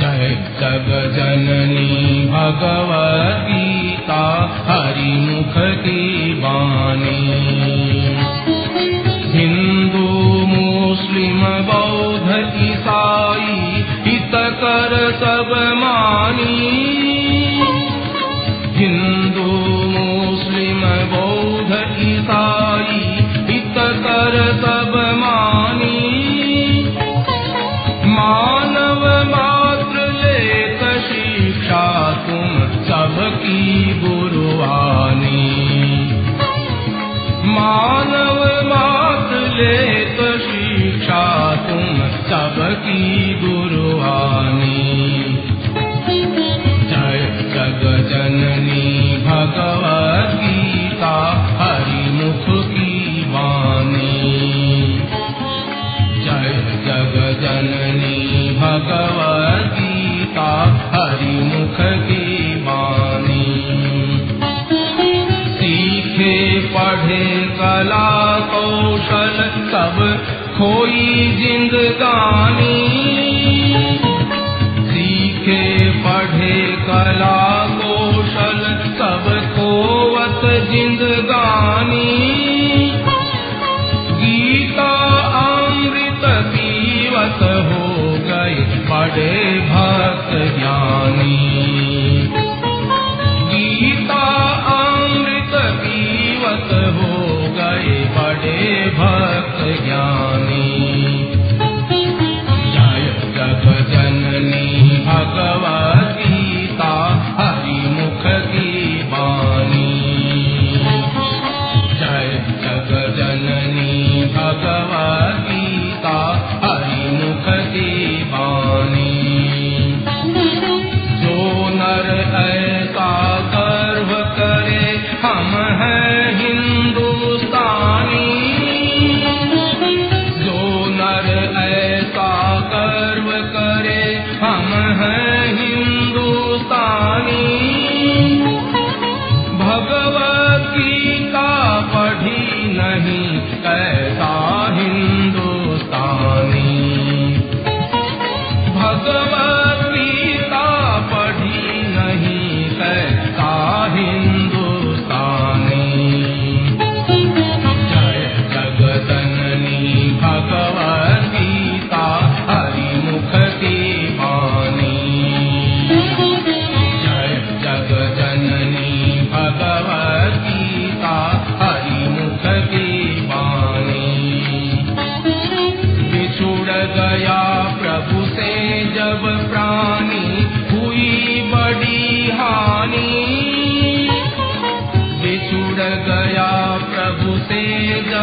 जय जग जननी भगवद्गीता हरिमुख के हिन्दू मुस्लिम बौद्ध ईसाई हितकर सब कला कौशल सब खोई जिंदगानी। सीखे पढ़े कला कौशल सब कबोवत जिंदगानी। गीता अमृत पीवत हो गए पढ़े भा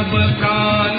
सब का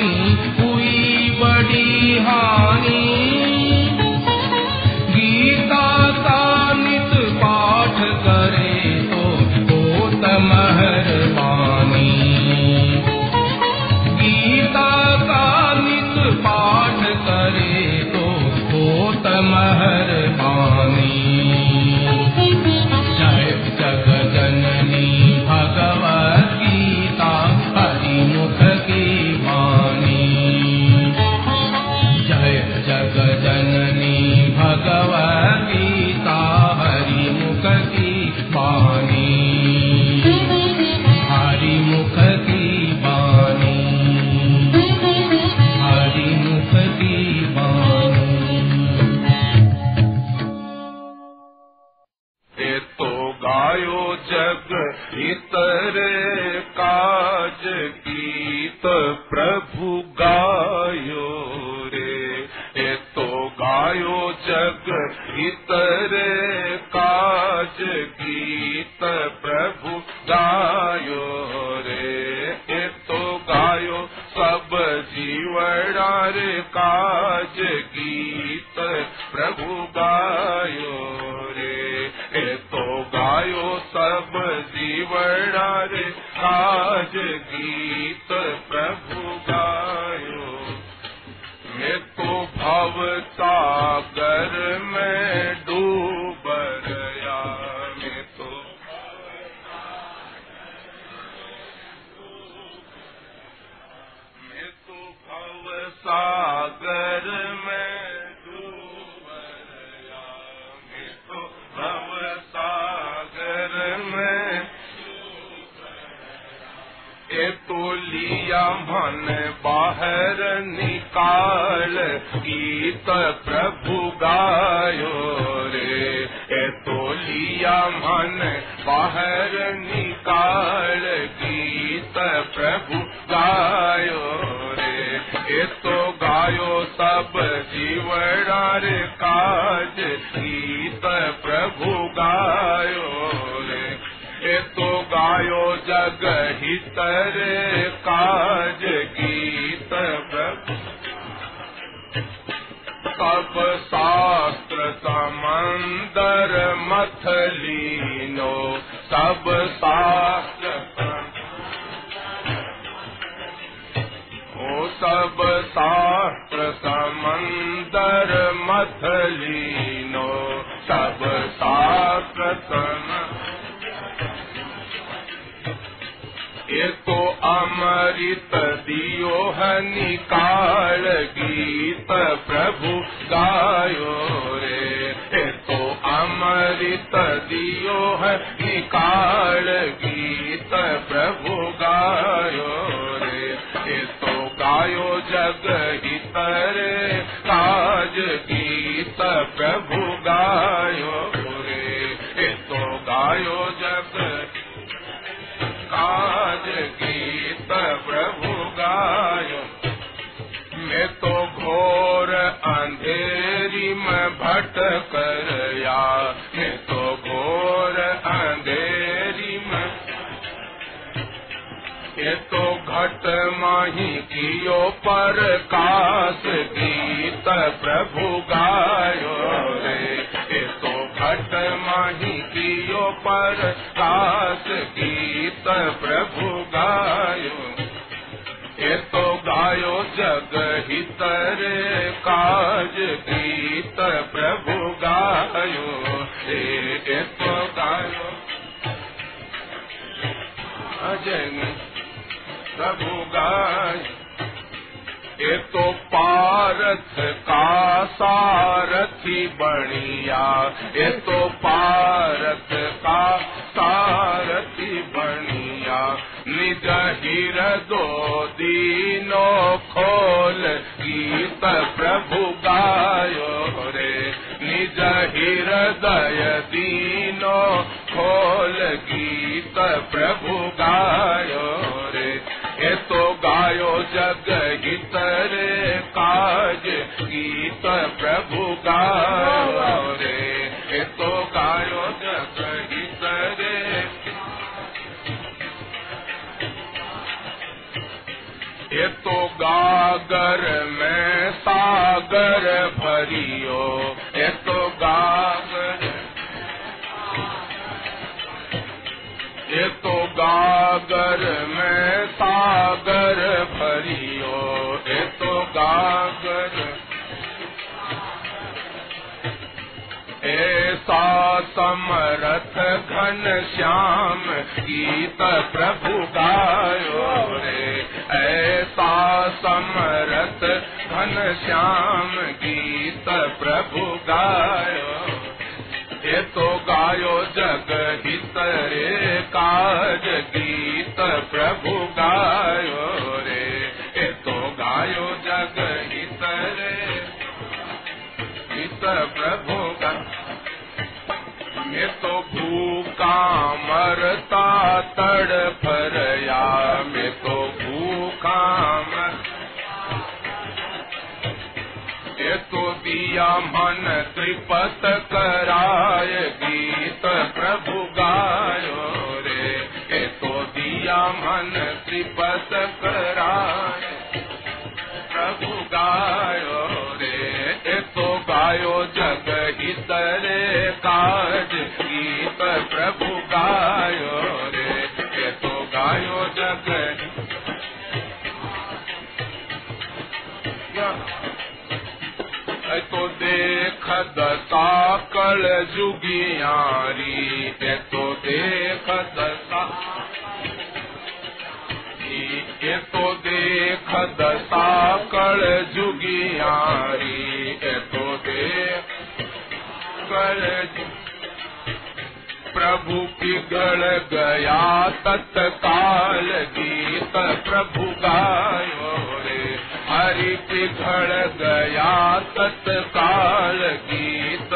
का सारथी बढ़िया ये तो पारत का सारथी बढ़िया निज हिर दो दीनो खोल गीत प्रभु गायो रे। निज हृदय दीनो खोल गीत प्रभु गायो रे। ये तो गायो जग हित अंतर काज गीत प्रभु रे तो गायो जगहित रे ये तो गागर में सागर भरियो, ये तो गागर ये तो गागर में सागर भरियो। सागर। ऐसा समरथ घन श्याम गीत प्रभु गायो रे। ऐसा समरथ घन श्याम गीत प्रभु गायो ये तो गायो जग हित रे, काज गीत प्रभु गायो रे। आयो जग हित रे प्रभु ये तो भूखा मरता तड़ फरया मैं तो भूखा मर ये तो दिया मन त्रिपत कराय गीत प्रभु गायो रे। ये तो दिया मन त्रिपत कराय गायो रे तो गायो जग हित काज गीत प्रभु गायो रे तो गायो जग तो देख दशा कल जुगियारी तो देख दशा ये तो देख दशा कल जुगियारी तो देख कर प्रभु पिघल गया तत्काल गीत प्रभु गायो। रे हरि पिघल गया तत्काल गीत।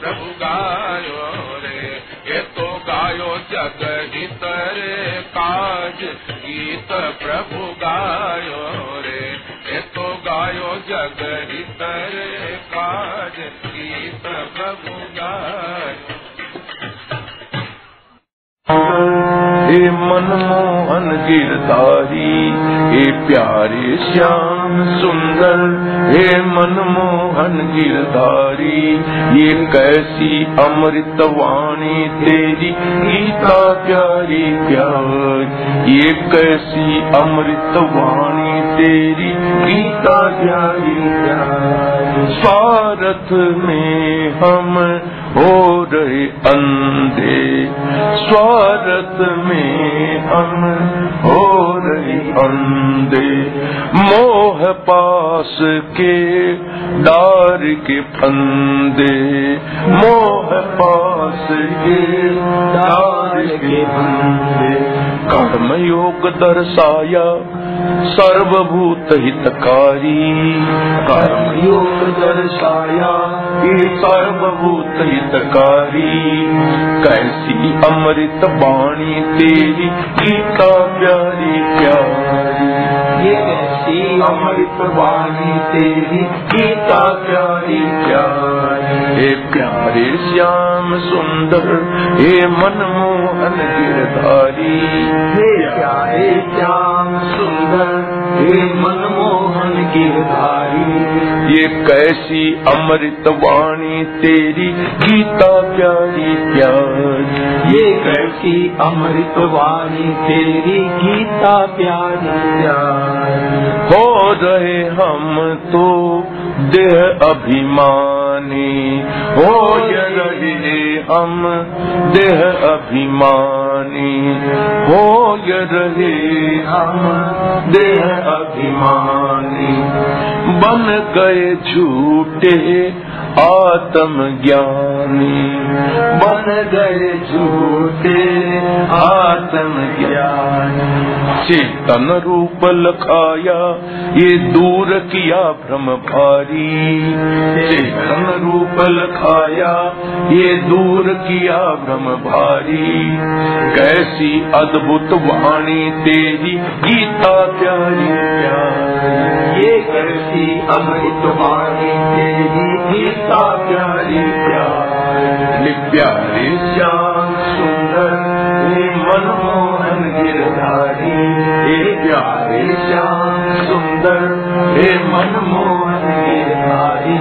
प्रभु गायो रे, ये तो गायो जग हित रे काज गीत। प्रभु गायो रे, ये तो गायो जग हित रे काज गीत। प्रभु गायो। हे मनमोहन गिरधारी, हे प्यारे श्याम सुंदर, हे मनमोहन गिरधारी, ये कैसी अमृत वाणी तेरी गीता प्यारी प्यार, ये कैसी अमृत वाणी तेरी गीता प्यारी प्यार। स्वार्थ में हम हो रहे अंधे, स्वार्थ में हम हो रहे अंधे। मोह पास के डार के फंदे, मोह पास के डार के फंदे। कर्म योग दर्शाया, सर्वभूत हितकारी। कर्म योग दर्शाया ये सर्वभूत हितकारी कैसी अमृत वाणी तेरी गीता प्यारी प्यारी। ये कैसी अमृत वाणी तेरी गीता प्यारी प्यारी। हे प्यारे श्याम सुंदर हे मनमोहन गिरधारी। हे प्यारे श्याम कैसी अमृत वाणी तेरी गीता प्यारी प्यारी। ये कैसी अमृत वाणी तेरी गीता प्यारी प्यारी। हो रहे हम तो देह अभिमानी। हो रहे हम देह अभिमानी। हो रहे हम देह अभिमानी बन गए झूठे आत्म ज्ञानी बन गए झूठे आत्म ज्ञानी चेतन रूप लखाया, ये दूर किया भ्रम भारी। चेतन रूप लखाया, ये दूर किया भ्रम भारी। कैसी अद्भुत वाणी तेरी, गीता प्यारी प्यारी। ये कैसी अद्भुत वाणी तेरी गीता प्यारी प्यारी प्यारे श्याम सुंदर हे मनमोहन गिरधारी हे प्यारे श्याम सुंदर हे मनमोहन गिरधारी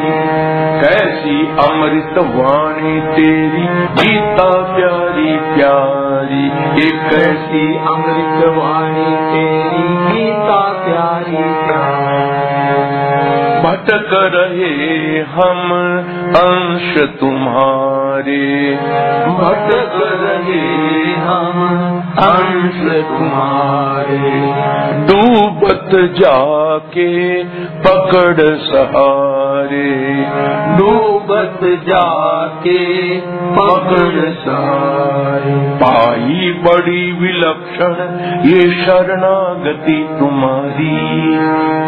कैसी अमृत वाणी तेरी गीता प्यारी प्यारी ये कैसी अमृत वाणी तेरी गीता प्यारी प्यारी भटक रहे हम अंश तुम्हारे। भटक रहे हम अंश तुम्हारे। डूबत जाके पकड़ सहारे। डूबत जाके पकड़ सहारे। पाई बड़ी विलक्षण ये शरणागति तुम्हारी।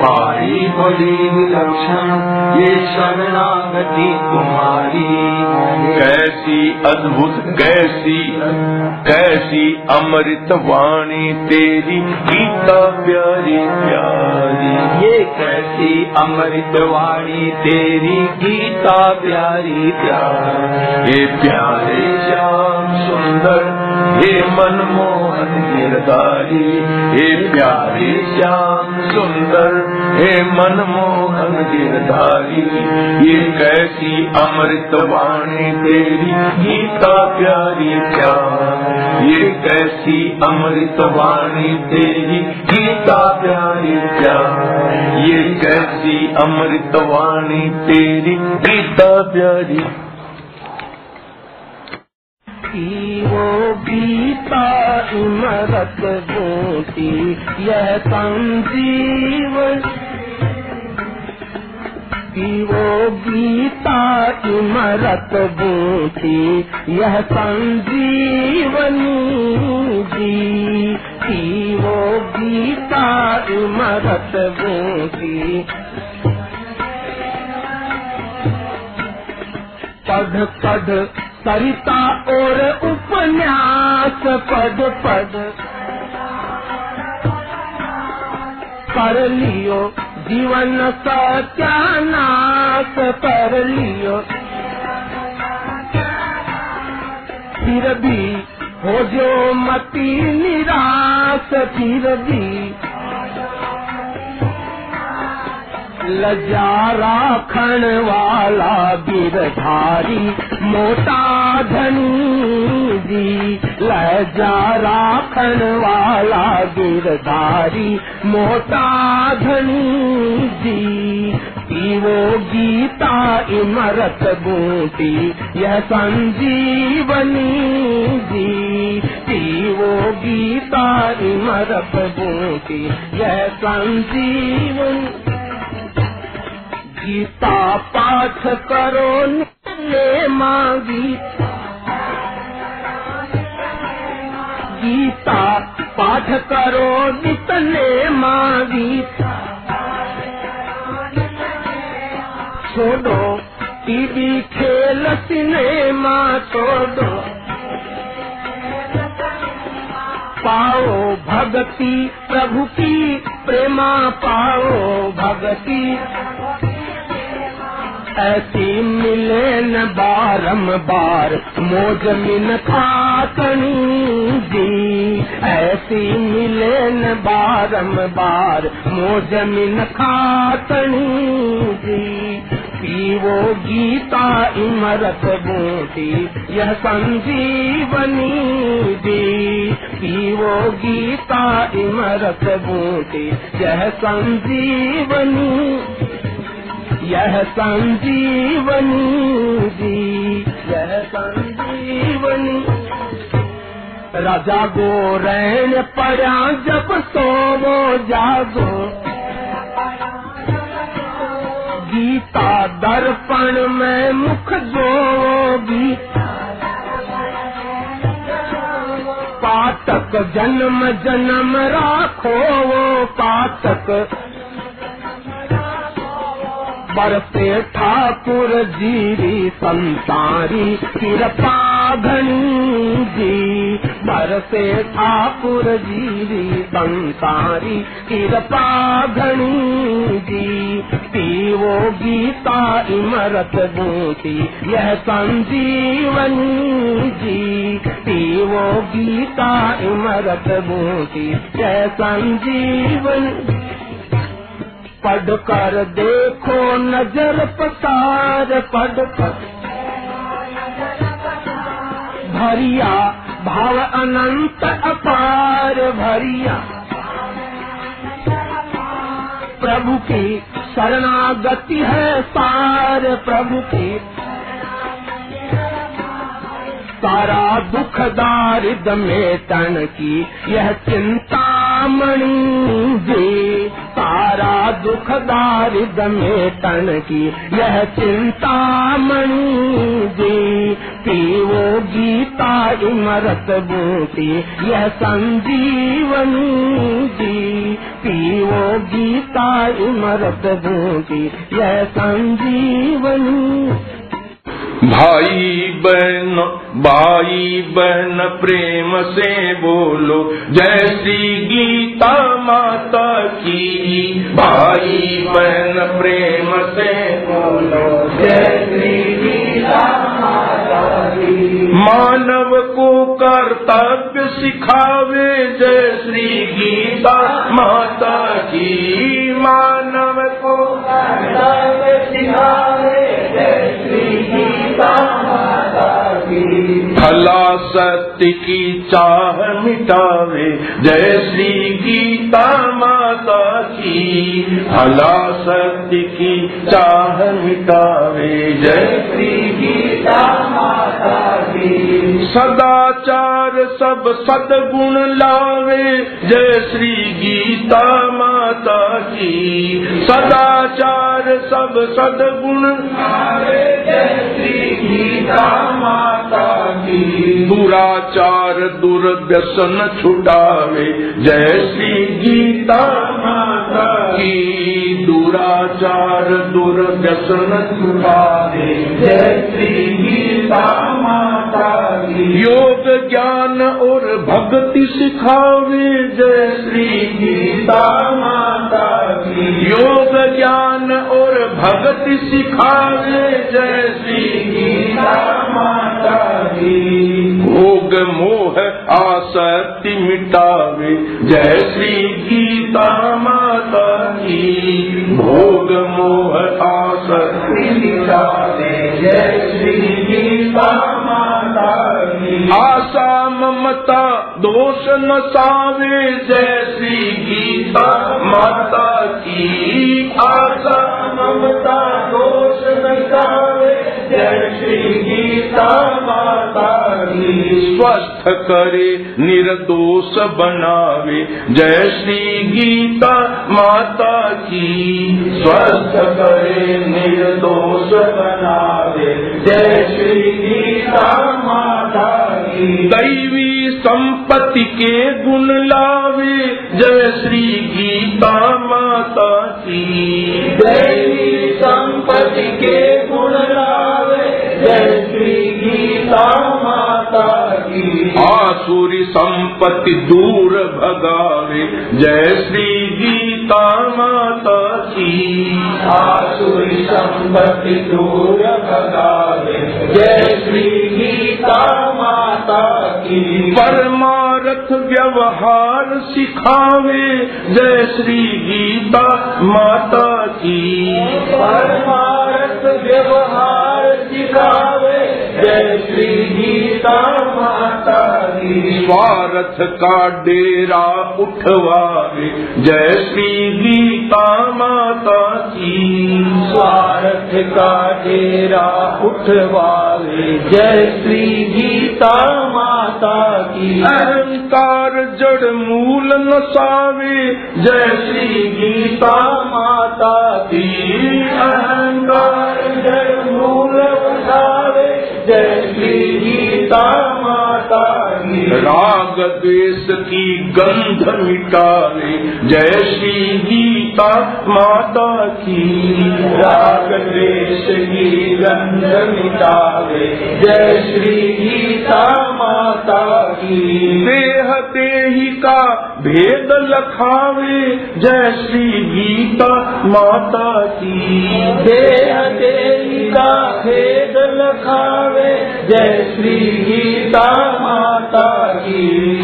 पाई बड़ी विलक्षण ये शरणागति तुम्हारी। कैसी अद्भुत कैसी कैसी अमृत वाणी तेरी गीता प्यारी प्यारी। ये कैसी अमृत वाणी तेरी गीता प्यारी प्यारी। ये प्यारे श्याम सुंदर हे मनमोहन गिरधारी, हे प्यारे श्याम सुंदर, हे मनमोहन गिरधारी, ये कैसी अमृत वाणी तेरी, गीता प्यारी प्यारी ये कैसी अमृत वाणी तेरी, गीता प्यारी प्यारी ये कैसी अमृत वाणी तेरी, गीता प्यारी वो गीता इमरत बूटी यह संजीव वो गीता इमरत बूटी यह संजीवनी जी की वो गीता इमरत बूटी पढ़ पढ़, सरिता और उपन्यास पद पद कर लियो जीवन सत्यानाश कर लियो। फिर भी हो जो मती निराश, फिर भी लजा राखण वाला गिरधारी मोटा धनी जी लजा राखण वाला गिरधारी मोटा धनी जी पीवो गीता इमरत बूटी यह संजीवनी जी। पीवो गीता इमरत बूटी यह संजीवनी गीता पाठ करो ने मांगी। गीता पाठ करो नितने मांगी। छोड़ो, टीवी खेल, सिनेमा छोड़ो पाओ भक्ति प्रभु की प्रेमा पाओ भक्ति ऐसी मिले न बारम बार मोज मिन खातनी जी। ऐसी मिले न बारम बार मोज मिन खातनी जी। पीवो गीता इमरत बूटी यह संजीवनी दी पीवो गीता इमरत बूटी यह संजीवनी यह संजीवनी जी। यह संजीवनी राजा गो रैन पड़ा जब सोवो जागो। गीता दर्पण में मुख जो गीता पातक जन्म जन्म राखो पातक बरसे ठाकुर जीरी संसारी कृपा घनी जी। बरसे ठाकुर जीरी संसारी कृपा घनी जी। इमरत बूटी यह संजीवनी जी। पीवो गीता इमरत बूटी यह संजीवनी पढ़ कर देखो नज़र पसार पढ़ कर भरिया भाव अनंत अपार, भरिया प्रभु की शरणागति है सार प्रभु की सारा दुख दारिद मेटन की यह चिंतामणि जी। सारा दुखदारी दमेटन की यह चिंता मणि जी। इमरत बूटी यह संजीवनी जी। बूटी यह संजीवनी भाई बहन भाई बहन, प्रेम से बोलो। जय श्री गीता माता की। भाई बहन, प्रेम से बोलो। जय श्री गीता माता की। मानव को कर्तव्य सिखावे। जय श्री गीता माता की। मानव को कर्तव्य सिखावे। जय भला सत्य की चाह मिटावे, जय श्री गीता माता की। भला सत्य की चाह मिटावे, जय श्री गीता माता की। सदाचार सब सदगुण लावे। जय श्री गीता माता की। सदाचार सब सदगुण लावे। जय श्री गीता माता की। दुराचार दुर्व्यसन छुटावे। जय श्री गीता माता की। दुराचार दुर्व्यसन छुटावे। जय श्री गीता माता की। योग ज्ञान और भक्ति सिखावे जय श्री गीता माता की। योग ज्ञान और भक्ति सिखावे जय श्री गीता माता की। भोग मोह आसक्ति मिटावे जय श्री गीता माता की। भोग मोह आसक्ति मिटावे जय श्री गीता की आशा ममता दोष न सावे श्री गीता माता की आशा। ममता दोष न सावे श्री गीता माता की। स्वस्थ करे निर्दोष बनावे जय श्री गीता माता की। स्वस्थ करे निर्दोष बनावे जय श्री गीता माता की। दैवी संपत्ति के गुण लावे। जय श्री गीता माता की। देवी संपत्ति के गुण लावे। जय श्री गीता संपत्ति दूर भगावे। जय श्री गीता माता की। आसुरी संपत्ति दूर भगावे। जय श्री गीता माता की। परमारथ व्यवहार सिखावे। जय श्री गीता माता की। परमारथ व्यवहार सिखावे। जय श्री गीता माता की। स्वार्थ का डेरा उठवावे। जय श्री गीता माता की। स्वार्थ का डेरा उठवावे। जय श्री गीता माता की। अहंकार जड़ मूल नसावे जय श्री गीता माता की। अहंकार जड़ मूल नसावे जय श्री गीता माता राग द्वेष की गंध मिटावे जय श्री गीता माता की। राग द्वेष की गंध मिटावे जय श्री गीता माता की। देह देही का भेद लखावे जय श्री गीता माता की। देह देही का भेद लखावे जय श्री गीता माता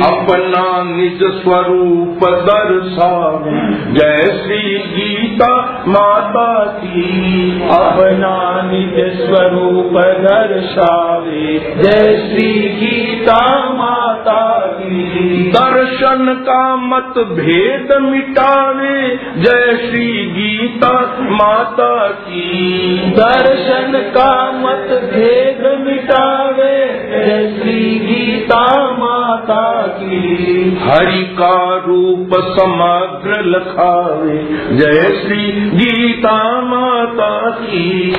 अपना निज स्वरूप दर्शावे। जय श्री गीता माता की। अपना निज स्वरूप दर्शावे। जय श्री गीता माता की। दर्शन का मत भेद मिटावे। जय श्री गीता माता की। दर्शन का मत भेद मिटावे। जय श्री गीता माता की। हरि का रूप समग्र लखावे। जय श्री गीता माता की।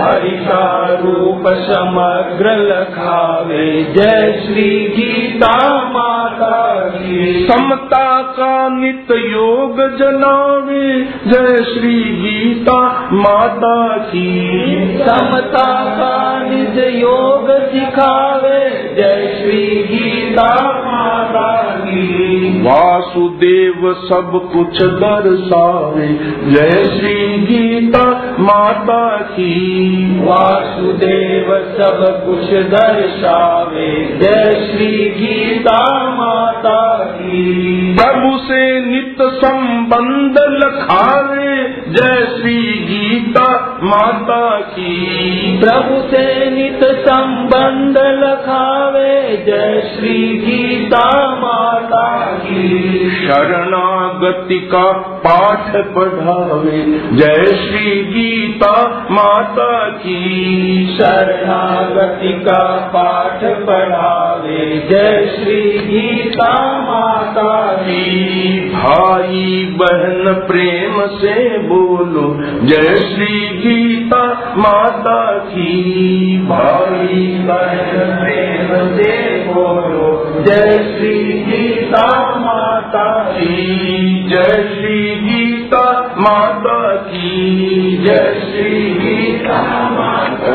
हरि का रूप समग्र लखावे। जय श्री गीता माता की। समता का नित योग जनावे। जय श्री गीता माता की। समता का निज योग सिखावे। जय श्री गीता माता की वासुदेव सब कुछ दर्शावे। जय श्री गीता माता की। वासुदेव सब कुछ दर्शावे। जय श्री गीता माता की। प्रभु से नित संबंध लखावे जय श्री गीता माता की। प्रभु से नित संबंध लखावे। जय श्री गीता माता की शरणागति का पाठ पढ़ावे। जय श्री गीता माता की। शरणागति का पाठ पढ़ावे। जय श्री गीता माता की। भाई बहन प्रेम से बोलो जय श्री गीता माता की। भाई बहन प्रेम से बोलो जय श्री गीता माता की। जय श्री गीता माता की। जय श्री गीता माता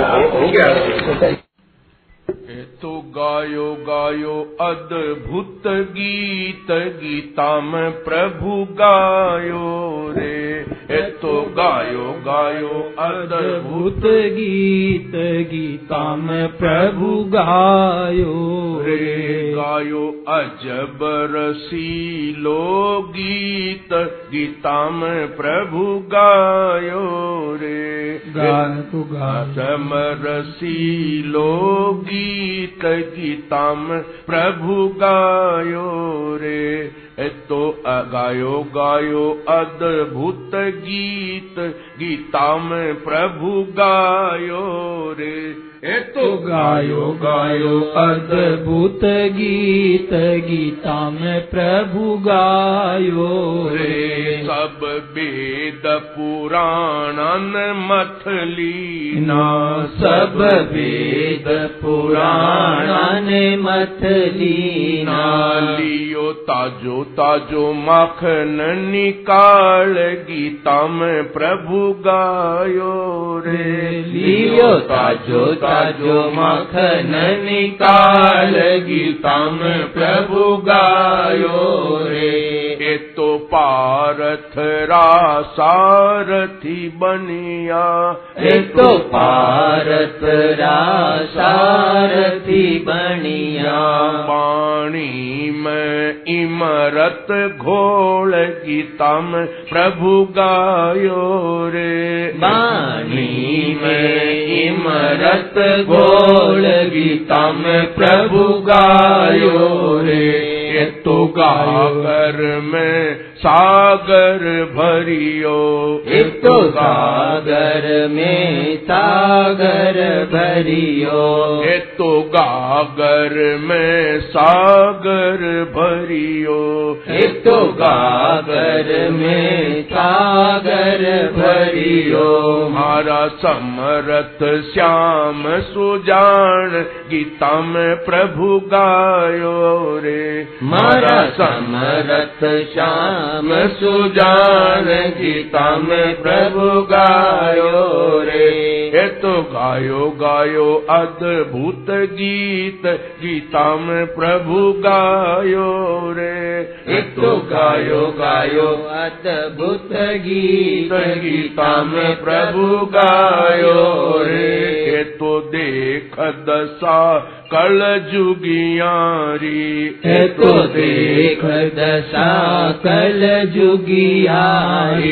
ए तो गायो गायो अद्भुत गीत गीता में प्रभु गायो रे। ए तो गायो गायो अद्भुत गीत गीता में प्रभु गायो रे। गायो अजब रसीलो गीत गीता में प्रभु गायो रे। गान तू गान। सम रसीलो गीत गीता में प्रभु गायो रे। तो गायो गायो अद्भुत गीत गीता में प्रभु गायो रे। ए तो गायो गायो अद्भुत गीत गीता में प्रभु गायो रे। सब वेद पुराणन मथलीना सब वेद पुराण मथलीना लियो ताजो ताजो माखन निकाल गीता में प्रभु गायो रे। लियो ताजो ताजो मखन निकाल गीता में प्रभु गायो रे तो पारथ रासारथी बनिया। एक तो पारत रासारथी बनिया। पाणी में इमरत घोल गीता में प्रभु गायो रे। बाणी में इमरत गोल गीता में प्रभु गायो रे। ये तो गागर में सागर भरियो। एक तो सागर में सागर भरियो। ये तो गागर में सागर भरियो। एक तो गागर में सागर भरियो। हमारा समरथ श्याम सुजान गीता में प्रभु गायो रे। मारा समरथ श्याम सुजान गीता में प्रभु गायो रे। ये तो गायो गायो अद्भुत गीत गीता में प्रभु गायो रे। एक तो गायो गायो अद्भुत गीत गीता में प्रभु गायो रे। ये तो देख दशा कल जुगियारी है तो देख दशा कल जुगियारी।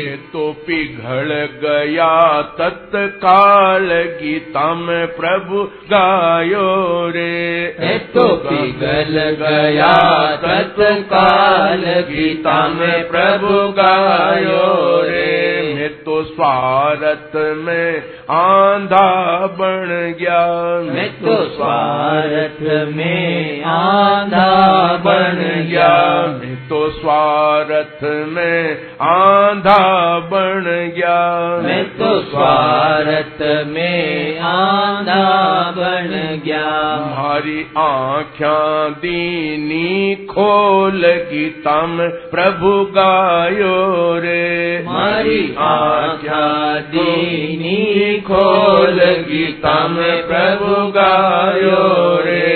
ये तो पिघल गया तत्काल गीता में प्रभु गायो रे। तो पिघल गया तत्काल गीता में प्रभु गायो रे तो स्वार्थ में आंधा बन गया। मैं तो स्वार्थ में आंधा बन गया। मैं तो स्वार्थ में आंधा बन गया। मैं तो स्वार्थ में आंधा बन गया। हमारी आँख्या दीनी खोल गीता तम प्रभु गायो रे। मारी आख्या दीनी खोल गीता तम प्रभु गायो रे।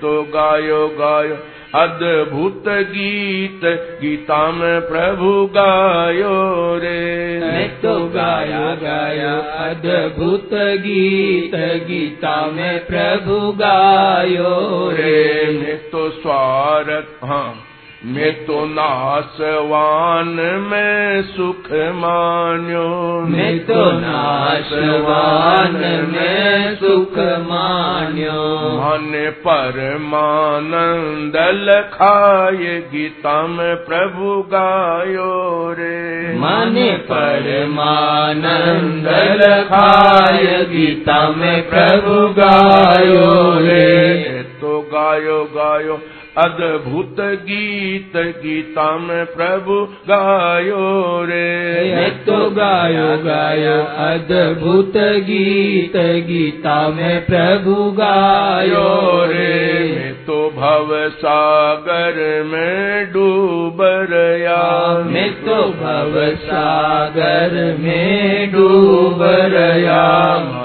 तो गायो गायो। अद्भुत गीत गीता में प्रभु गायो रे। मैं तो गाया गाया अद्भुत गीत गीता में प्रभु गायो रे। मैं तो स्वार्थ हाँ मैं तो नासवान में सुख मान्यो। मैं तो नाशवान में सुख मान्यो। मन परमानंद लखाए गीता में प्रभु गायो रे। मन परमानंद लखाय गीता में प्रभु गायो रे। तो गायो गायो। अद्भुत गीत गीता में प्रभु गायो रे। मैं तो गायो गायो अद्भुत गीत गीता में प्रभु गायो रे। मैं तो भव सागर में डूब रया मैं तो भव सागर में डूब रया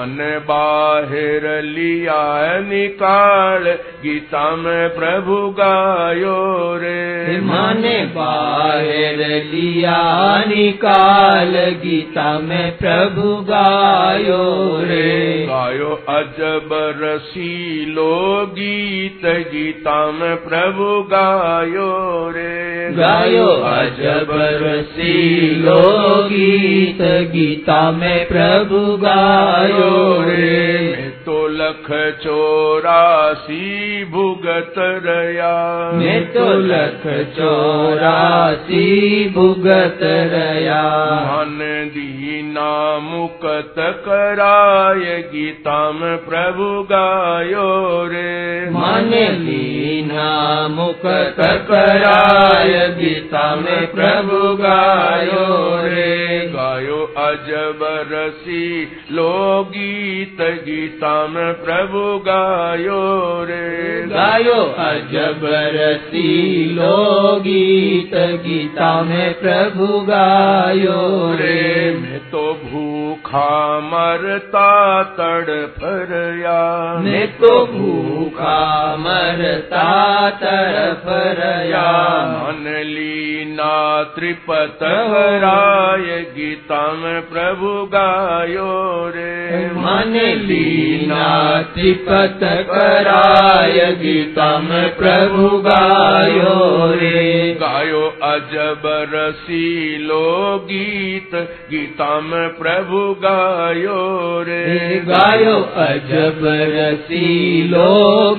मन बाहर लिया निकाल। गीता में प्रभु गायो रे। मन बाहर लिया निकाल। गीता में प्रभु गायो रे। गायो अजब रसीलो गीत। गीता में प्रभु गायो रे। गायो अजब रसीलो गीत। गीता में प्रभु गायो रे मैं तो लख चौरासी भुगत रया। मैं तो लख चौरासी भुगत रया। मन दीना मुकत कराय गीता में प्रभु गायो रे। मन लीना मुकत कराय गीता में प्रभु गायो रे। गायो अजब रसी लो गीत गीता में प्रभु गायो रे। गायो। अजब रसीलो गीत गीता में प्रभु गायो रे। मैं तो भूखा मरता तड़फ रया मैं तो भूखा मरता तरफ रया मन लीना त्रिपत हराय गीता में प्रभु गायो रे। मन लीना त्रिपत कराय गीता में प्रभु गायो रे। गायो अजब रसीलो गीत गीता में प्रभु गायो रे गायो अजब रसीलो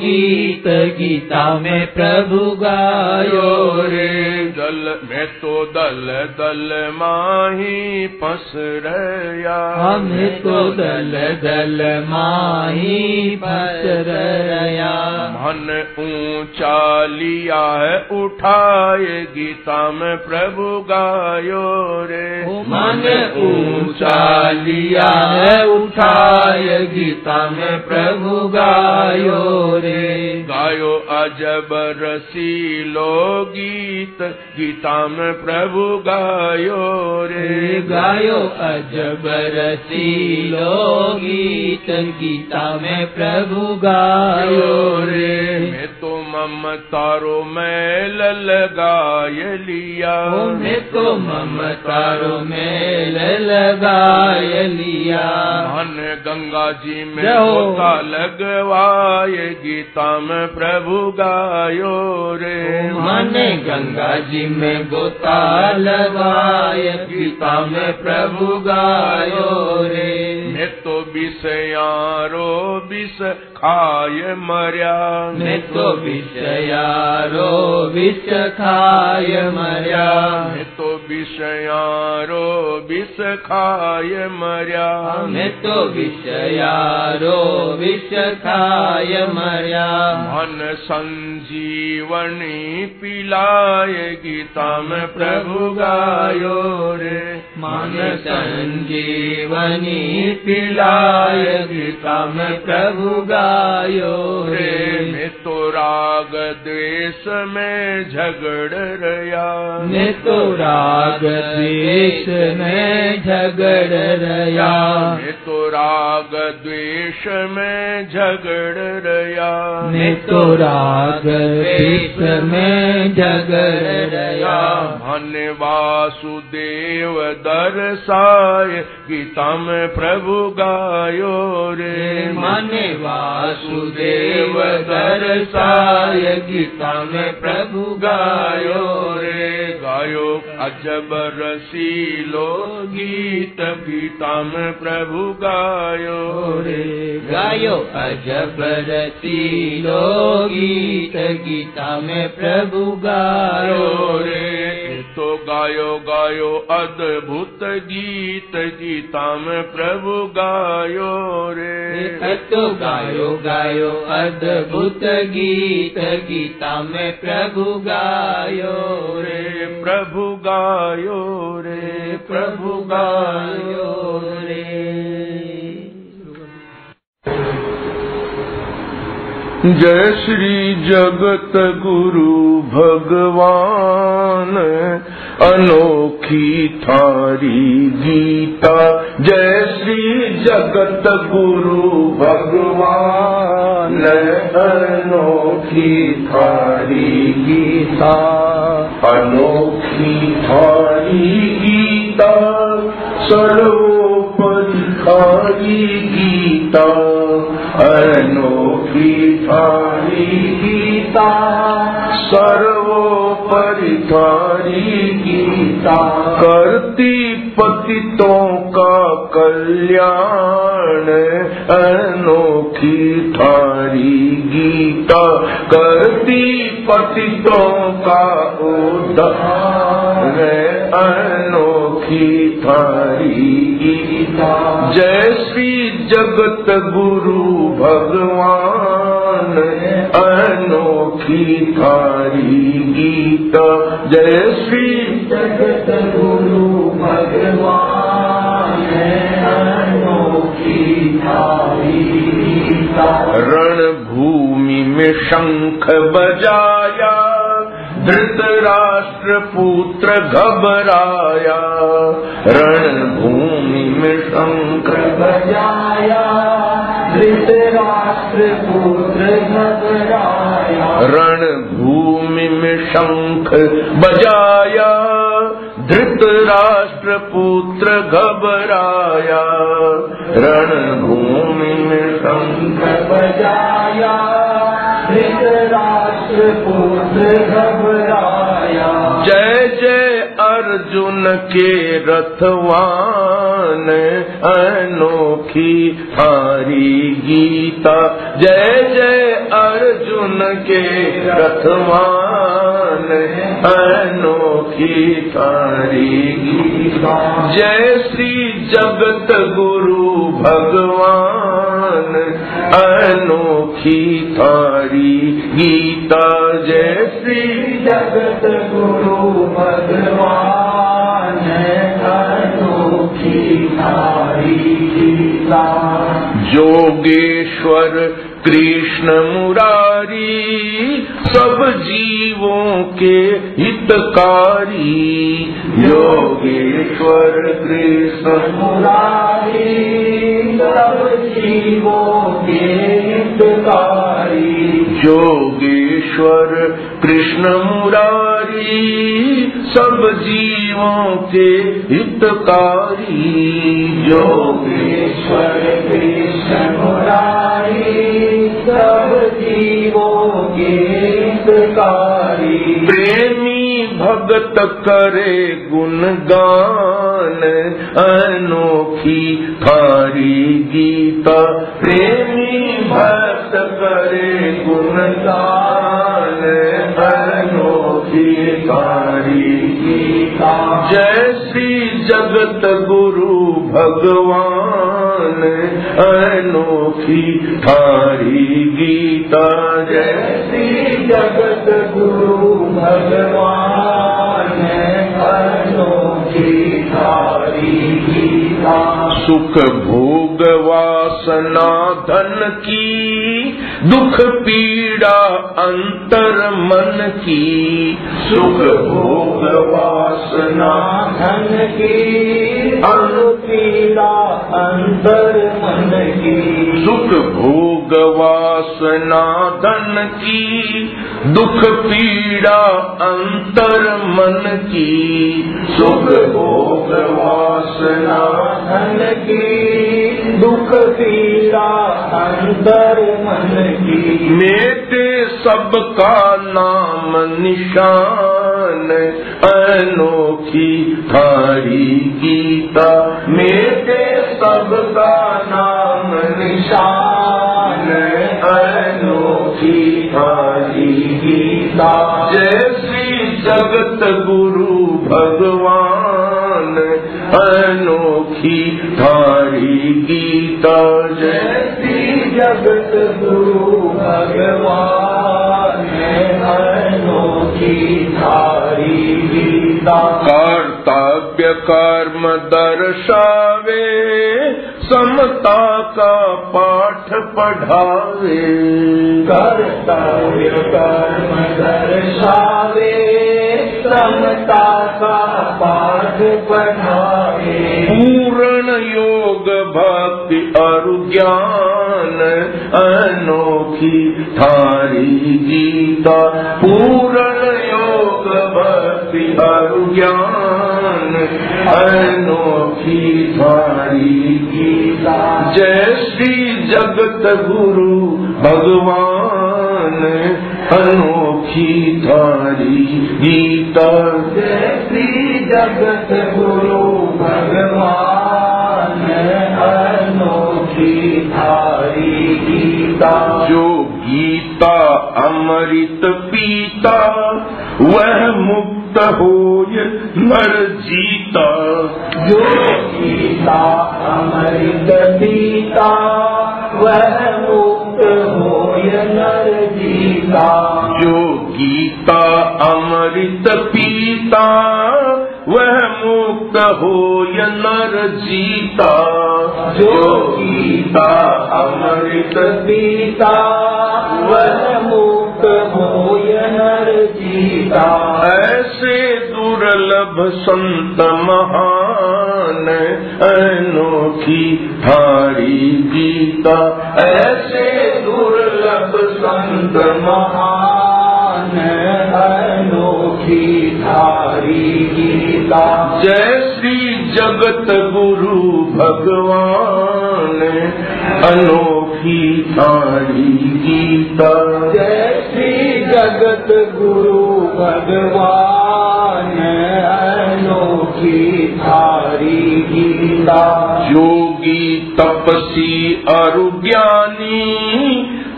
गीत गीता में प्रभु गायो रे दल मैं तो दल दल माही फंस रया। हमें तो दल दल माही फस रया। मन ऊँचा लिया है उठाए गीता में प्रभु गायो रे। मन ऊँचा लिया है उठाय गीता में प्रभु गायो रे। गायो अजब रसीलो गीत गीता में प्रभु गायो रे। गायो अजब रसीलो गीत गीता में प्रभु गायो रे। मैं तो ममतारो मैल लगाय लिया। मैं तो ममतारो मेल लगाय लिया। मन गंगा जी में जय हो। गोता लगवाए गीता में प्रभु गायो रे। मन गंगा जी में गोता लगाय गीता में प्रभु गायो रे। ने तो विष विष खाय मर्या। ने तो विष विष खाय मर्या। ने तो विष विष खाय मर्या। ने तो विष विष खाय मर्या। मन संजीवनी पिलाय गीता में प्रभु गायो रे। मन संजीवनी पिलाय गीता प्रभु गायो रे। रे तो राग द्वेष में झगड़ रया। ने तो राग द्वेष में झगड़ रया। मैं तो राग द्वेष में झगड़ रया। ने तो राग द्वेष में झगड़ रया। मन वासुदेव दर्शाय गीता में प्रभु गायो रे मन वासुदेव दर्शाय गीता में प्रभु गायो रे गायो अजब रसीलो गीत गीता में प्रभु गायो रे गायो अजब रसीलो गीत गीता में प्रभु गायो रे तो गायो गायो अद्भुत गीत गीता में प्रभु गायो रे। तो गायो गायो अद्भुत गीत गीता में प्रभु गायो रे रे। प्रभु गायो रे प्रभु गायो रे जय श्री जगत गुरु भगवान। अनोखी थारी गीता, जय श्री जगत गुरु भगवान। अनोखी थारी गीता, अनोखी थारी गीता, सर्वोपरि थारी गीता, अनोखी थारी गीता। सर्वोपरि थारी गीता। करती पतितों का कल्याण, अनोखी थारी गीता। करती पतितों का उद्धार, अनोखी थारी गीता। जय श्री जगत गुरु भगवान। अनोखी थारी गीता। जय श्री जगत गुरु भगवान अनोखी थारी गीता। रणभूमि में शंख बजाया धृतराष्ट्र पुत्र घबराया। रणभूमि में शंख बजाया धृतराष्ट्र पुत्र घबराया रणभूमि में शंख बजाया धृत राष्ट्र पुत्र घबराया। रणभूमि में शंख बजाया धृत राष्ट्र पुत्र घबराया। अर्जुन के रथवान अनोखी थारी गीता। जय जय अर्जुन के रथवान अनोखी थारी गीता। जय श्री जगत गुरु भगवान अनोखी थारी गीता। जय श्री जगत गुरु भगवान। जोगेश्वर कृष्ण मुरारी, सब जीवों के हितकारी। योगेश्वर कृष्ण मुरारी, सब जीवों के हितकारी। योगेश्वर कृष्ण मुरारी सब जीवों के हितकारी। योगेश्वर कृष्ण मुरारी सब जीवों के हितकारी। प्रेमी भगत करे गुणगान, अनोखी थारी गीता। प्रेमी भक्त करे गुणगान, अनोखी थारी गीता। जय श्री जगत गुरु भगवान, अनोखी थारी गीता। जय श्री जगत गुरु भगवान। सुख भोग वासना धन की। दुख पीड़ा अंतर मन की। सुख भोग वासना धन की। अनुपीड़ा अंतर मन की। सुख भोग वासना धन की। दुख पीड़ा अंतर मन की। सुख भोग वासना धन की। दुख पीड़ा अंतर मन की। मेटे सबका नाम निशान अनोखी थारी गीता। मेटे सबका नाम निशान अनोखी थारी गीता। जय श्री जगत गुरु भगवान। अनोखी थारी गीता श्री जगत गुरु भगवान अनोखी थारी गीता। कर्तव्य कर्म दर्शावे समता का पाठ पढ़ावे। कर्तव्य कर्म दर्शावे समता का पाठ पढ़ावे पूर्ण योग भक्ति और ज्ञान अनोखी थारी गीता। पूर्ण योग भक्ति और ज्ञान अनोखी थारी गीता। जय श्री जगत गुरु भगवान। अनोखी थारी गीता। श्री जगत गुरु भगवान अनोखी थारी गीता। जो गीता अमृत पीता वह मुक्त हो नर जीता। जो गीता अमृत पीता वह मुक्त हो नर जीता जो गीता अमृत पीता वह मुक्त हो नर जीता। जो गीता अमृत पीता वह मुक्त हो नर जीता। ऐसे दुर्लभ संत महान अनोखी थारी गीता। ऐसे दुर्लभ संत महान अनोखी थारी गीता। जय श्री जगत गुरु भगवान अनोखी थारी गीता। जय श्री जगत गुरु भगवान थारी गीता योगी तपसी अरु ज्ञानी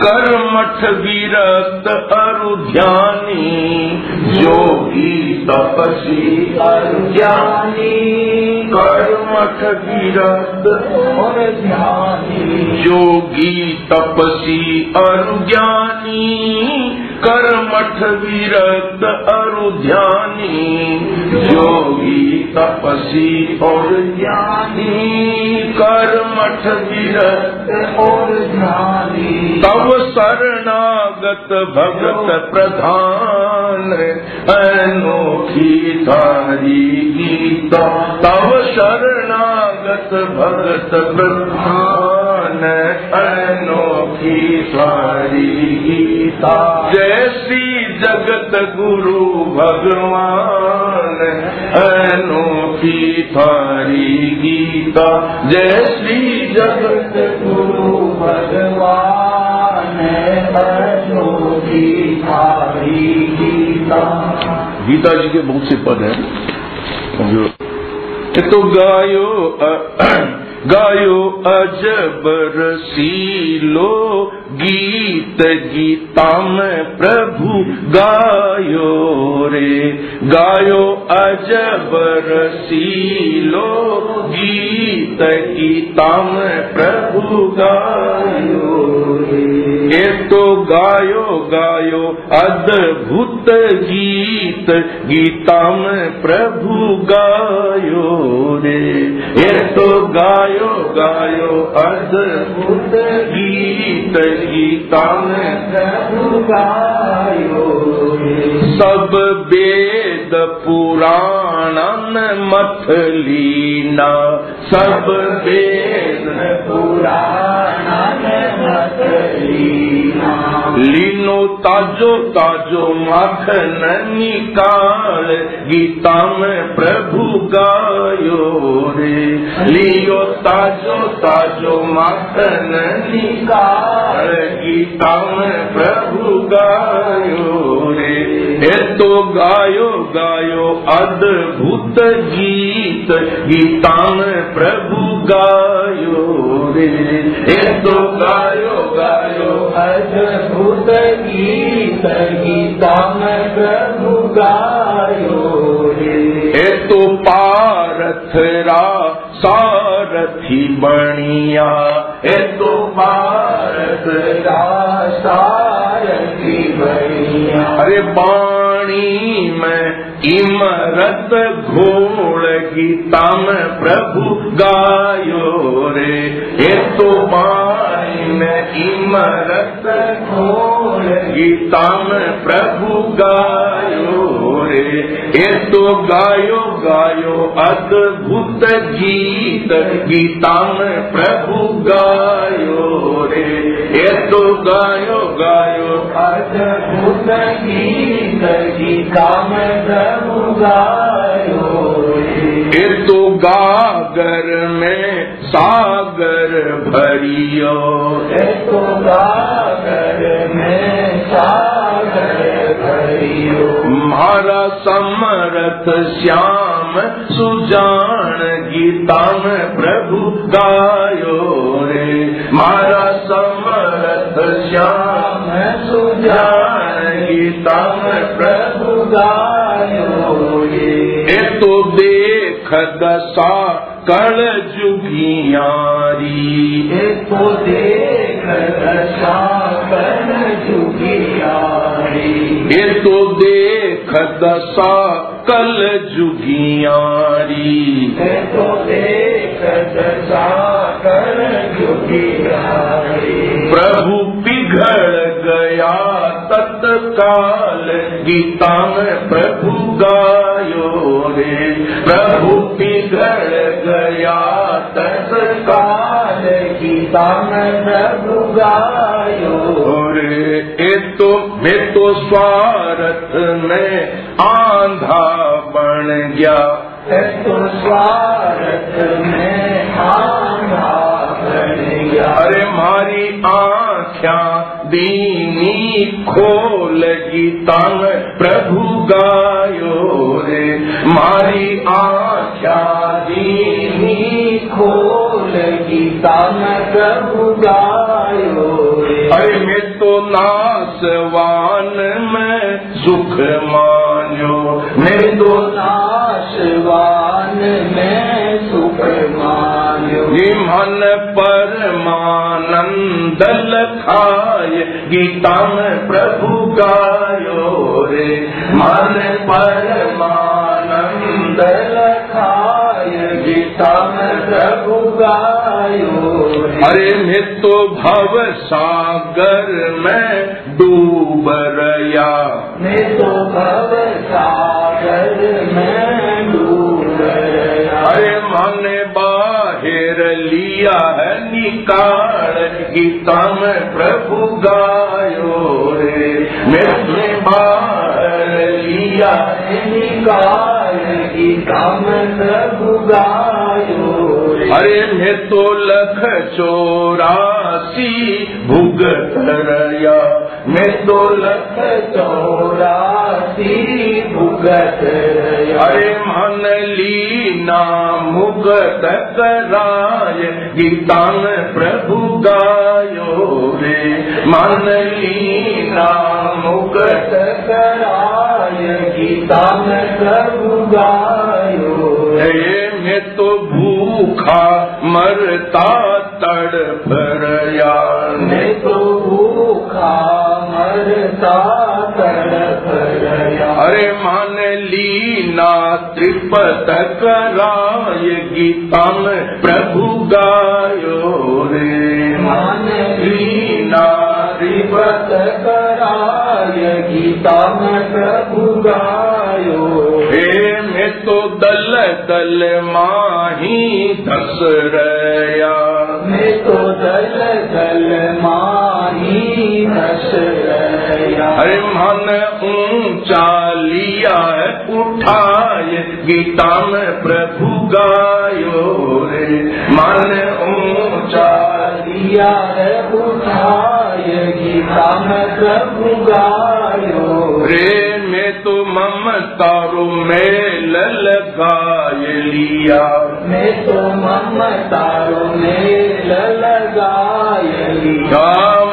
कर्मठ विरक्त अरु ध्यानी योगी तपसी अरु ज्ञानी कर्मठ विरक्त और ध्यानी योगी तपसी अरु ज्ञानी कर्मठ विरक्त अरु ध्यानी योगी तपसी और ज्ञानी कर्मठ विरक्त और ध्यानी तव शरणागत भगत प्रधान अनोखी तारी गीता। तव शरणागत भगत प्रधान अनोखी तारी गीता। जय श्री जगत गुरु भगवान अनोखी थारी गीता। जय श्री जगत गुरु भगवान। गीता जी के बहुत से पद हैं। जो तो गायो गायो अजब रसीलो गीत गीता में प्रभु गायो रे। गायो अजब रसीलो गीत गीता में प्रभु गायो तो गायो गायो अद्भुत गीत। गीता में प्रभु गायो रे। तो गायो गायो अद्भुत गीत। गीता में प्रभु गायो सब वेद पुराणन मथ लीना। सब वेद पुराना लीना ताजो ताजो माखन निकाल, गीता में प्रभु गायो रे। लियो ताजो ताजो माखन निकाल, गीता में प्रभु गायो रे। ये तो गायो गायो अद्भुत गीत, गीता में प्रभु गायो रे। ये तो गायो गायो अद्भुत गीत गीता में प्रभु गायो रे तो पारथरा सारथी बणिया। ये तो पारथरा सारथी बढ़िया अरे बाणी में इमरत घोड़ गीता में प्रभु गायो रे ये तो बाणी इमरत गीता में प्रभु गायो रे ये तो गायो गायो अद्भुत गीत। गीता में प्रभु गायो रे ये तो गायो गायो अद्भुत गीत। गीता में प्रभु गायो रे। तो गागर में सागर भरियो। तो गागर में सागर भरियो। मारा समरथ श्याम सुजान गीता में प्रभु गायो रे। मारा समरथ श्याम सुजान गीता में प्रभु गायो रे। तो देख दशा कल जुगियारी तो देख दशा कर जुगियारी ये तो देख दशा कल जुगियारी तो कर जुगियारी प्रभु पिघल गया तत्काल। गीता में प्रभु गायो रे। प्रभु पिघल गया तत्काल। गीता में प्रभु गायो रे। ये तो मैं तो स्वार्थ में आंधा बन गया। स्वार्थ में अरे मारी आख्या दीनी खोल गीता में प्रभु गायो रे। मारी आख्या दीनी खोल गीता में प्रभु गायो रे। अरे मैं तो नासवान, में सुख मान्यो मैं तो नाशवान में मान्यो मन परमानंद लखाय गीता में प्रभु गायो रे। मन परमानंद लखाय गीता में प्रभु गायो अरे मैं तो भव सागर में डूब रया। मैं तो भव सागर लिया है निकाल, गीता में प्रभु गायो रे। मैं बाहर लिया निकाल, गीता में प्रभु गायो अरे मैं तो लख चौरासी भुगत रया मैं तो लख चौरासी भूख मुगत अरे मन लीना मुगत कराय गीता में प्रभु गायो रे। मन लीना मुगत कराय गीता में प्रभु गायो हे मैं तो भूखा मरता तड़ भरया मैं त्रिपत कराय गीता में प्रभु गायो रे मान लीना त्रिपत कराय गीता में प्रभु गायो हे मैं तो दल दल माही दस रया मैं तो दल दल माही अरे मन ऊँचा लिया उठाए, गीता में प्रभु गायो रे। मन ऊँचा दिया है उठाय गीता में प्रभु गायो रे। ममतारो मेल लगाए लिया मैं तो ममतारो मेल लगाय लिया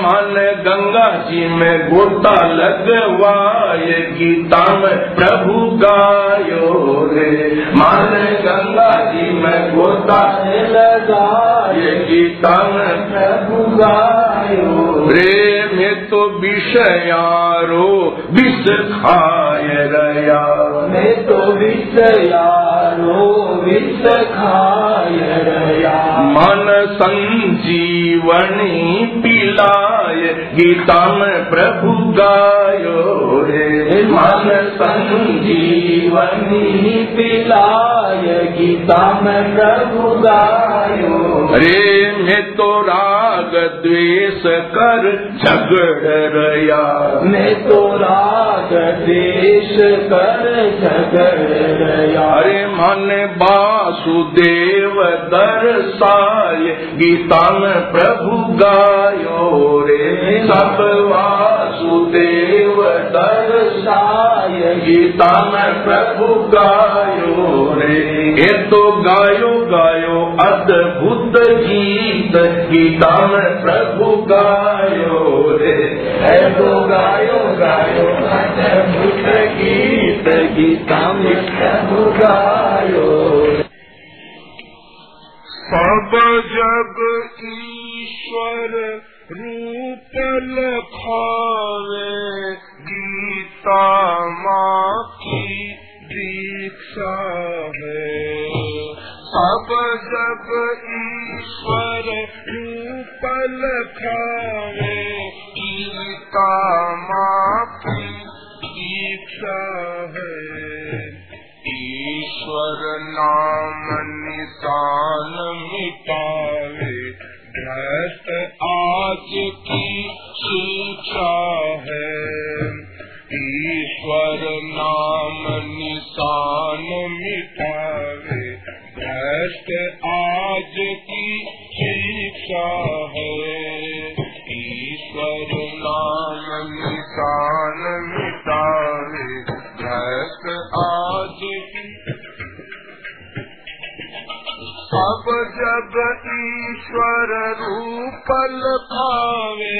मन गंगा जी में गोता लगवाए गीता में प्रभु गायो रे। मन गंगा जी में गोता लगाय ये गीता में प्रभु गायो प्रेम तो विषयारो विष खाय रया। मैं तो विषयारो विष खाय रया। मन संजीवनी पिलाए गीता में प्रभु गायो रे। मन संजीवनी जीवनी पिलाय गीता में प्रभु गायो रे। मैं तो राग द्वेष कर झगड़ रया। मैं तो राग देश कर झगड़ रया। अरे मन वासुदेव दर्शाय गीता में प्रभु गायो रे सब वासुदेव दर्शाय, गीता में प्रभु गायो रे। ये तो गायो गायो अद्भुत गीत, गीता में प्रभु गायो रे। है तो गायो गायो अद्भुत गीत, गीता में प्रभु गायो सब जग ईश्वर गीता माँ है सब जग ईश्वर गीता माँ की दीक्षा है ईश्वर नाम निशान मिटावे भ्रष्ट आज की शिक्षा है। ईश्वर नाम निशान मिटावे। भ्रष्ट आज की शिक्षा है। ईश्वर नाम निशान रूप लखावे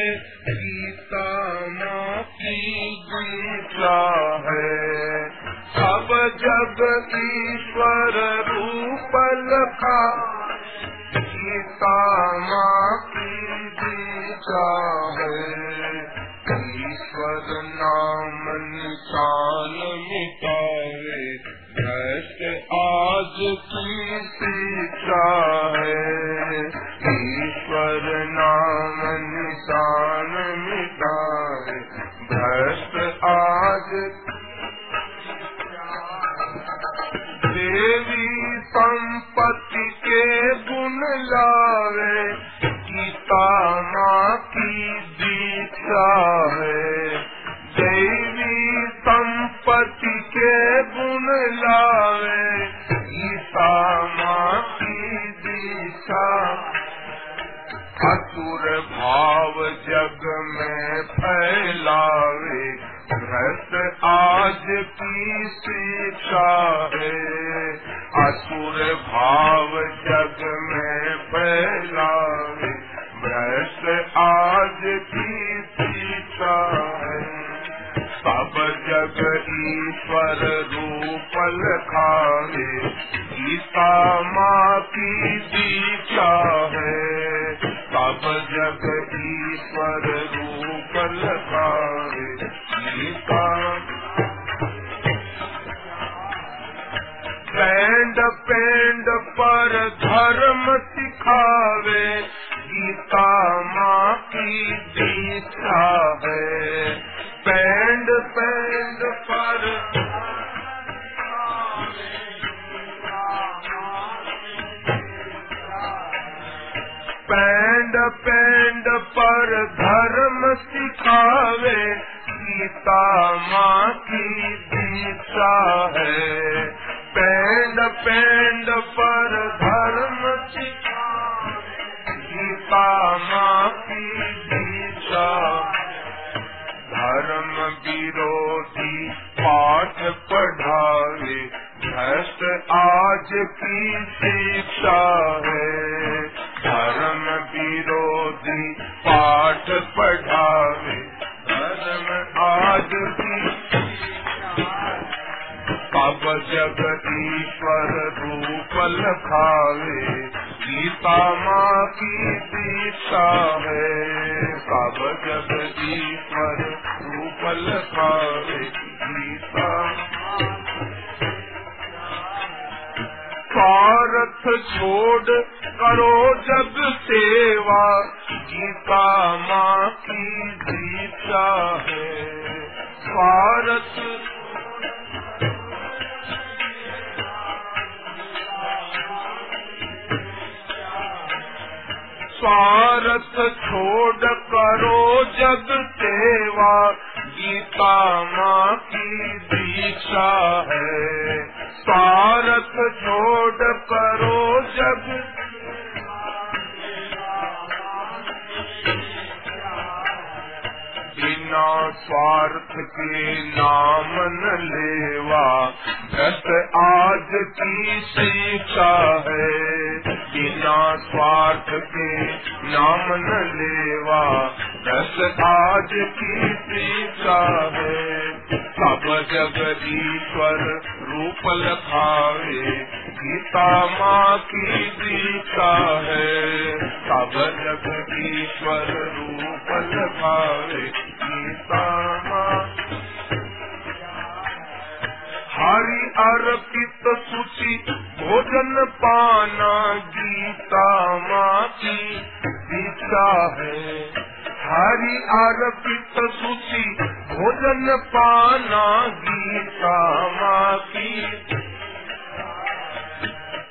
अर्पित सूची, भोजन पाना गीता माँ की दीक्षा है हरि अर्पित सूची, भोजन पाना गीता माँ की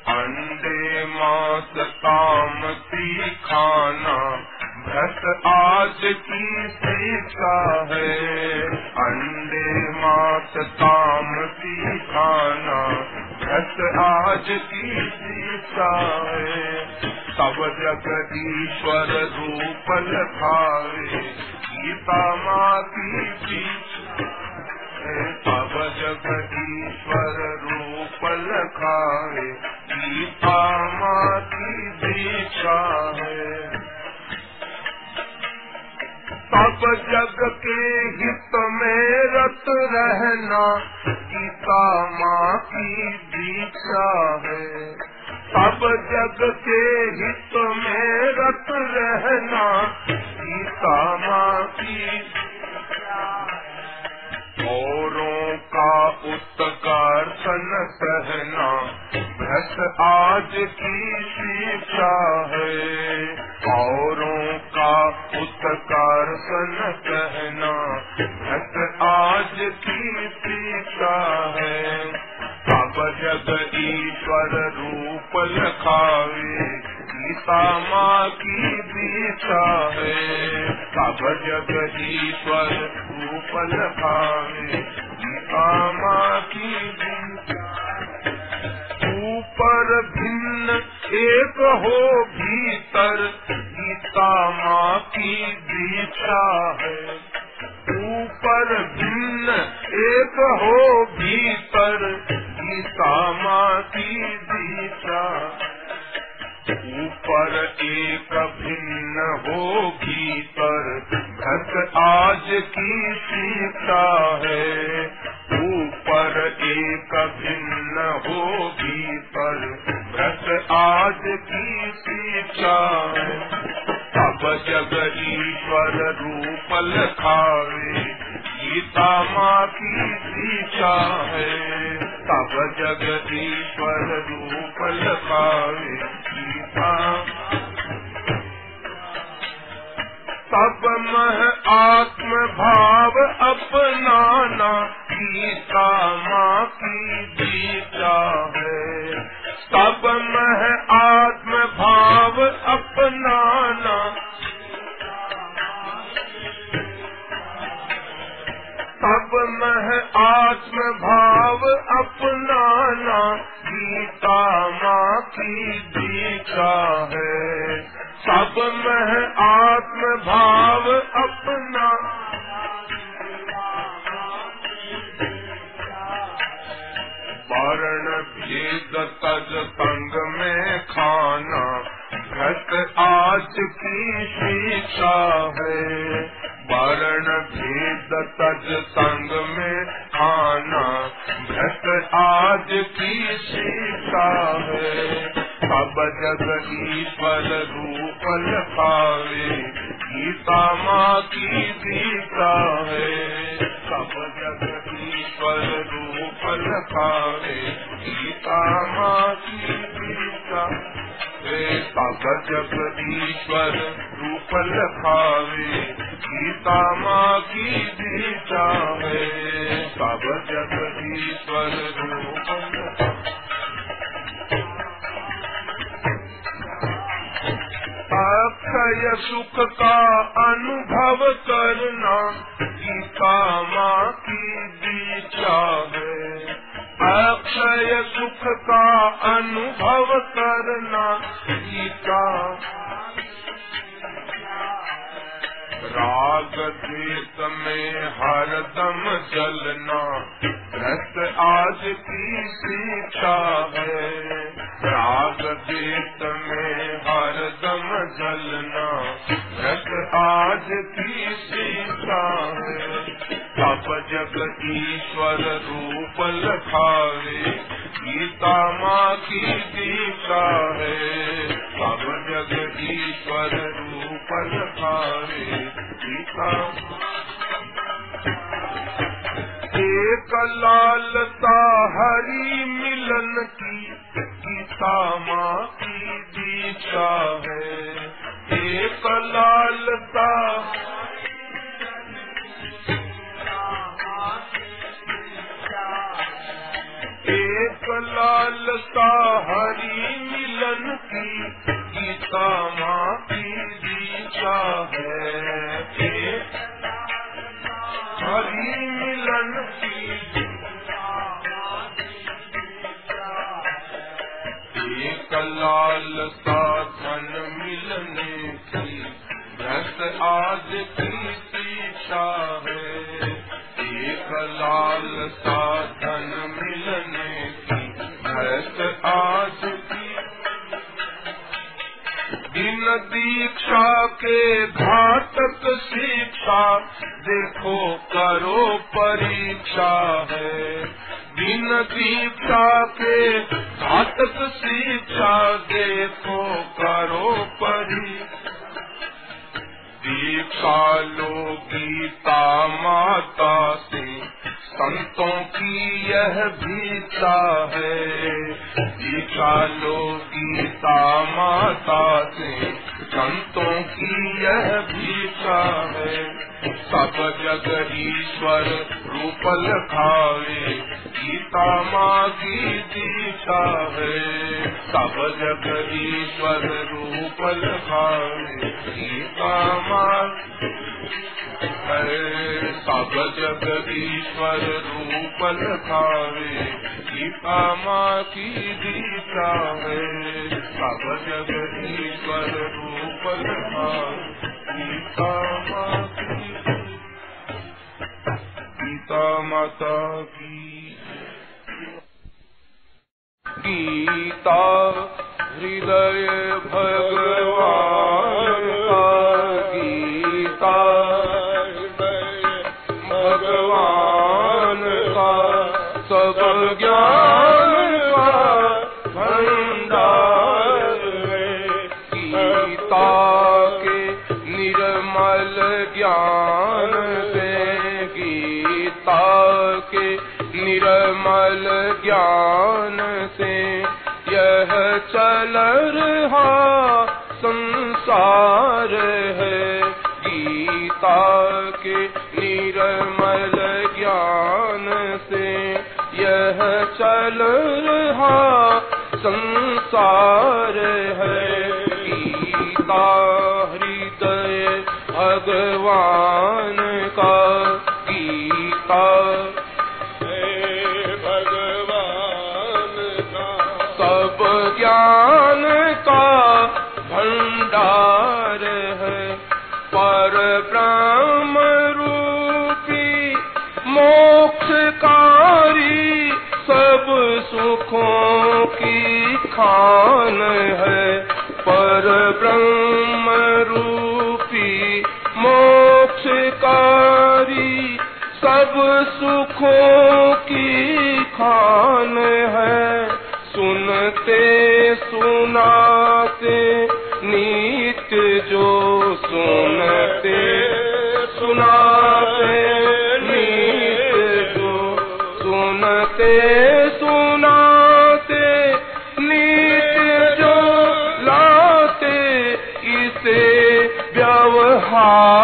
अंडे, मांस तामसी खाना भ्रष्ट आज की शिक्षा है। अंडे, मांस तामसी आज की शिक्षा है सब जग रूप लखाए गीता माती की शिक्षा सब जग ईश्वर रूप लखाए गीता माती दीक्षा है सब जग के हित में रत रहना गीता माँ की दीक्षा है। अब जग के हित में रत रहना गीता माँ की औरों का उत्कर्षण सहना। भ्रष्ट आज की शिक्षा है। औरों का उत्कर्षण सहना। भ्रष्ट आज की शिक्षा है। सब जग ईश्वर रूप लखावे गीता माँ की दीक्षा है। सब रूप लखावे गीता माँ की ऊपर भिन्न एक हो भीतर। गीता माँ की दीक्षा है। ऊपर भिन्न एक हो भीतर। गीता माँ की दीक्षा ऊपर एक भिन्न हो भीतर भक्त आज की शिक्षा है। ऊपर एक भिन्न हो भीतर भक्त आज की शिक्षा है। सब जग ईश्वर रूप लखावे गीता माँ की शिक्षा है। सब जग ईश्वर रूप लखावे गीता सब मह आत्म भाव अपनाना गीता माँ की गीता है। तब मह आत्म भाव अपनाना सब मह आत्म भाव अपनाना गीता माँ की दीक्षा है। सब मह आत्म भाव अपना वर्ण भेद तज संग में खाना। भ्रष्ट आज की शिक्षा है। वर्ण भेद तज संग में आना। भ्रष्ट आज की शिक्षा है। सब जग ईश्वर रूप लखावे। गीता माँ की दीक्षा है। सब जग ईश्वर रूप लखावे। गीता माँ की दीक्षा रे सब रूप लखावे गीता माँ की दीक्षा है सब जग ईश्वर रूप। अक्षय सुख का अनुभव करना, गीता माँ की दीक्षा है अक्षय सुख का अनुभव करना गीता राग द्वेष में हरदम जलना भ्रष्ट आज की शिक्षा है। राग देश में हरदम जलना भ्रष्ट आज की शिक्षा है। सब जग ईश्वर रूप लखावे गीता माँ की दीक्षा है सब जग ईश्वर रूप लखावे गीता एक लालता हरि मिलन की गीता माँ की दीक्षा है एक लालता लालता हरि मिलन की गीता माँ की दीक्षा है हरि मिलन की एक लालता धन मिलने की भ्रष्ट आज की शिक्षा है। एक लालता धन दीक्षा के घातक शिक्षा देखो करो परीक्षा है। दिन दीक्षा के घातक शिक्षा देखो करो परीक्षा। दीक्षा लो गीता माता से संतों की यह भीता है। दीक्षा लो गीता माता से संतों की यह भीता है। सब जग ईश्वर रूप लखावे गीता माँ की दीक्षा है। सब जग ईश्वर रूप लखावे गीता माँ सब जग ईश्वर रूपल खावे गीता माँ की गीता है सब जगती पर रूपल खावे गीता माँ की गीता माता की। गीता, हृदय भगवान। कमल ज्ञान से यह चल रहा संसार है। गीता के निर्मल ज्ञान से यह चल रहा संसार है। गीता हृदय भगवान का गीता ज्ञान का भंडार है। पर ब्रह्म रूपी, मोक्षकारी सब सुखों की खान है। पर ब्रह्म रूपी, मोक्षकारी सब सुखों की खान है। सुनते, सुनाते, नीत जो सुनते, सुनाते, नीत जो सुनते, सुनाते, नीत जो लाते, इसे व्यवहार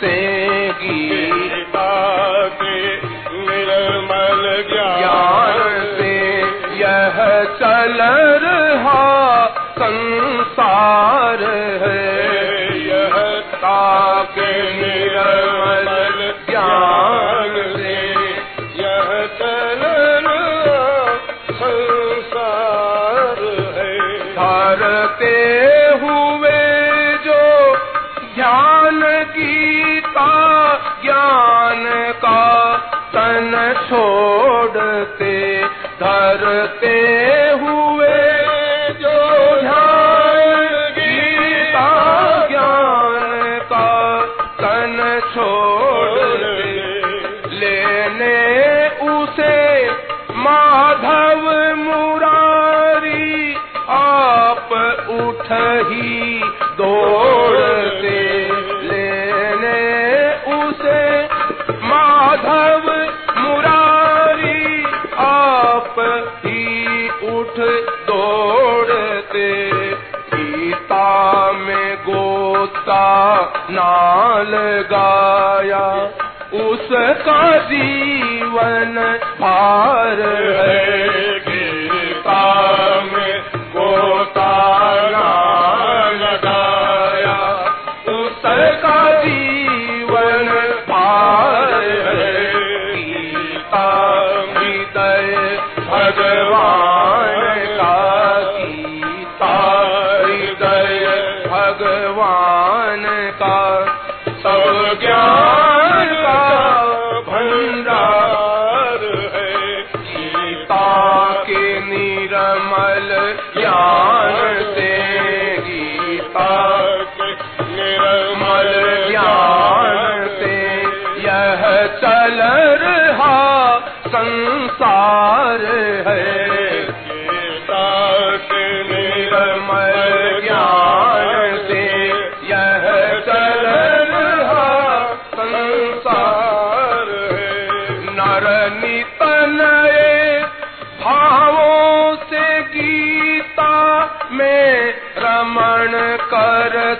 Sí.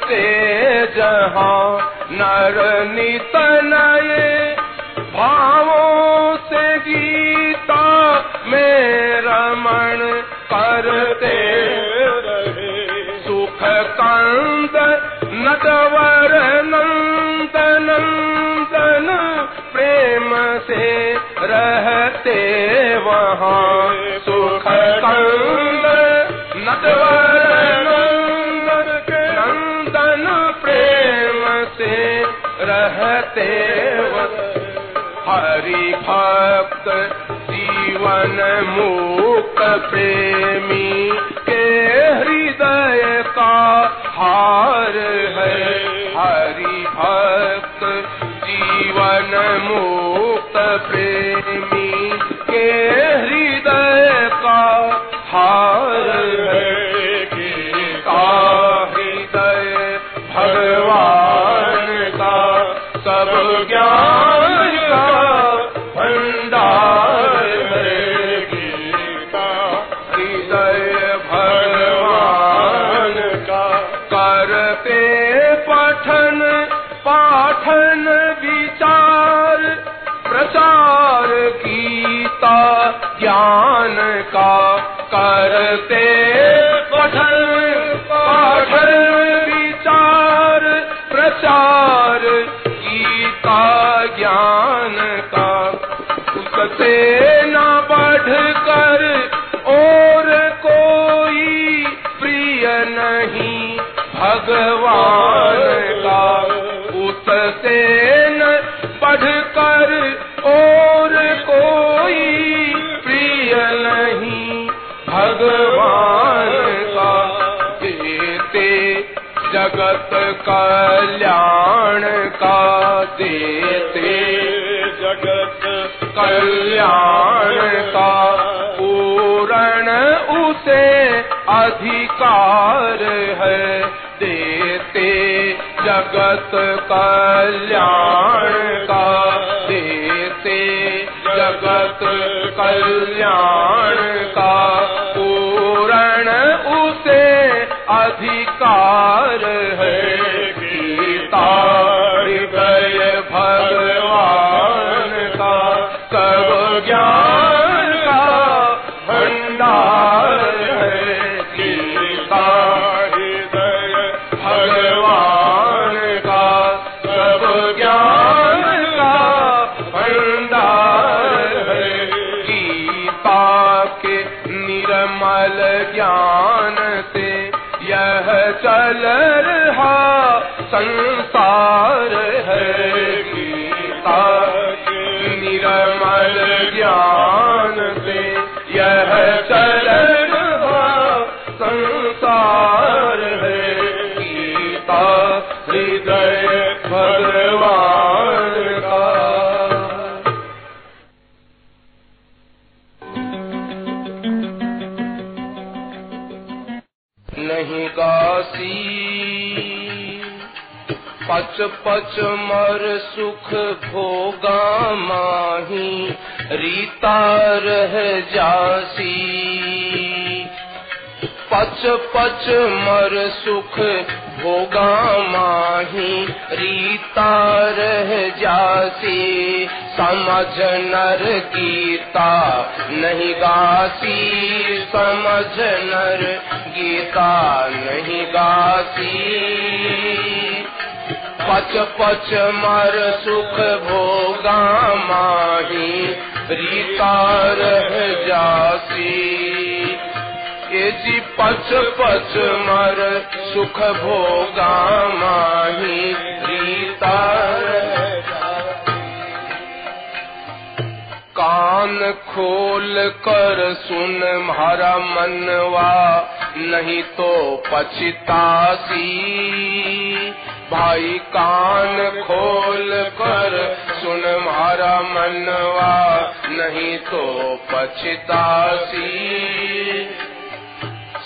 से जहाँ नर नितनय भावों से गीता में रमण करते रहे। सुख कंद नटवर नंद नंदन प्रेम से रहते वहाँ। सुख कंद सेवक हरि भक्त जीवन मुक्त प्रेमी के हृदय का हार है। हरि भक्त जीवन मुक्त प्रेमी से न बढ़ और कोई प्रिय नहीं। भगवान 诶 चल संसार है। अचमर सुख भोगा माही, रीता रह जासी। पच पच मर सुख भोगा माही, रीता रह जासी। समझ नर गीता नहीं गासी, समझ पच मर सुख भोगा माही रीता रह जासी। के जी पच पच मर सुख भोगा माही रीता कान खोल कर सुन मारा मनवा, नहीं तो पछतासी। भाई कान खोल कर, सुन मारा मनवा, नहीं तो पछतासी।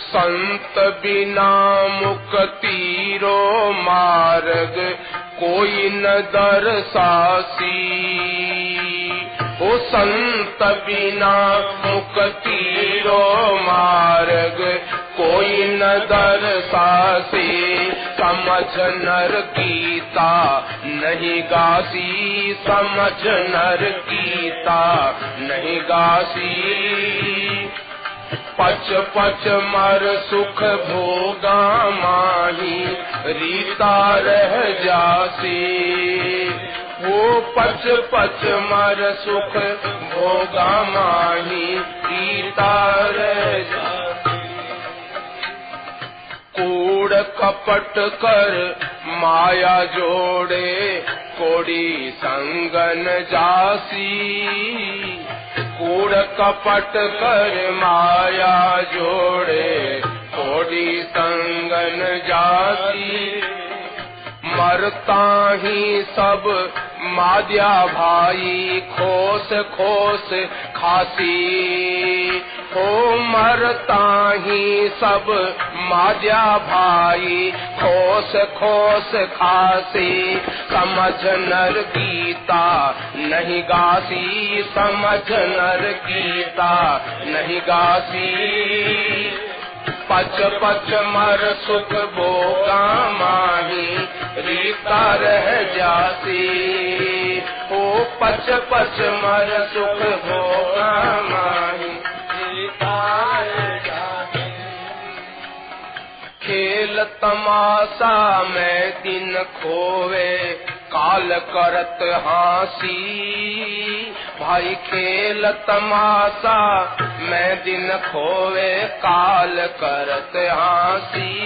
संत बिना मुक्ति रो मार्ग, कोई न दरसासी ओ संत बिना मुक्ति रो मार्ग, कोई न दरसासी समझ नर गीता, नहीं गासी समझ नर गीता, नहीं गासी। पच पच मर सुख भोगा माही, रीता रह जासी। वो पच पच मर सुख भोगा माही, रीता रह जासी कूड़ कपट कर माया जोड़े कोड़ी संगन जासी। कूड़ कपट कर माया जोड़े कोड़ी संगन जाती मरता ही सब माद्या भाई खोस खोस खासी। हो मरता ही सब माद्या भाई खोस खोस खासी। समझ नर गीता नहीं गासी, समझ नर गीता नहीं गासी। पच पच मर सुख भोगा माही रीता रह जासी ओ पच पच मर सुख भोगा माही रीता खेल तमाशा में दिन खोवे, काल करत हासी। भाई खेल तमाशा मैं दिन खोवे, काल करत हासी।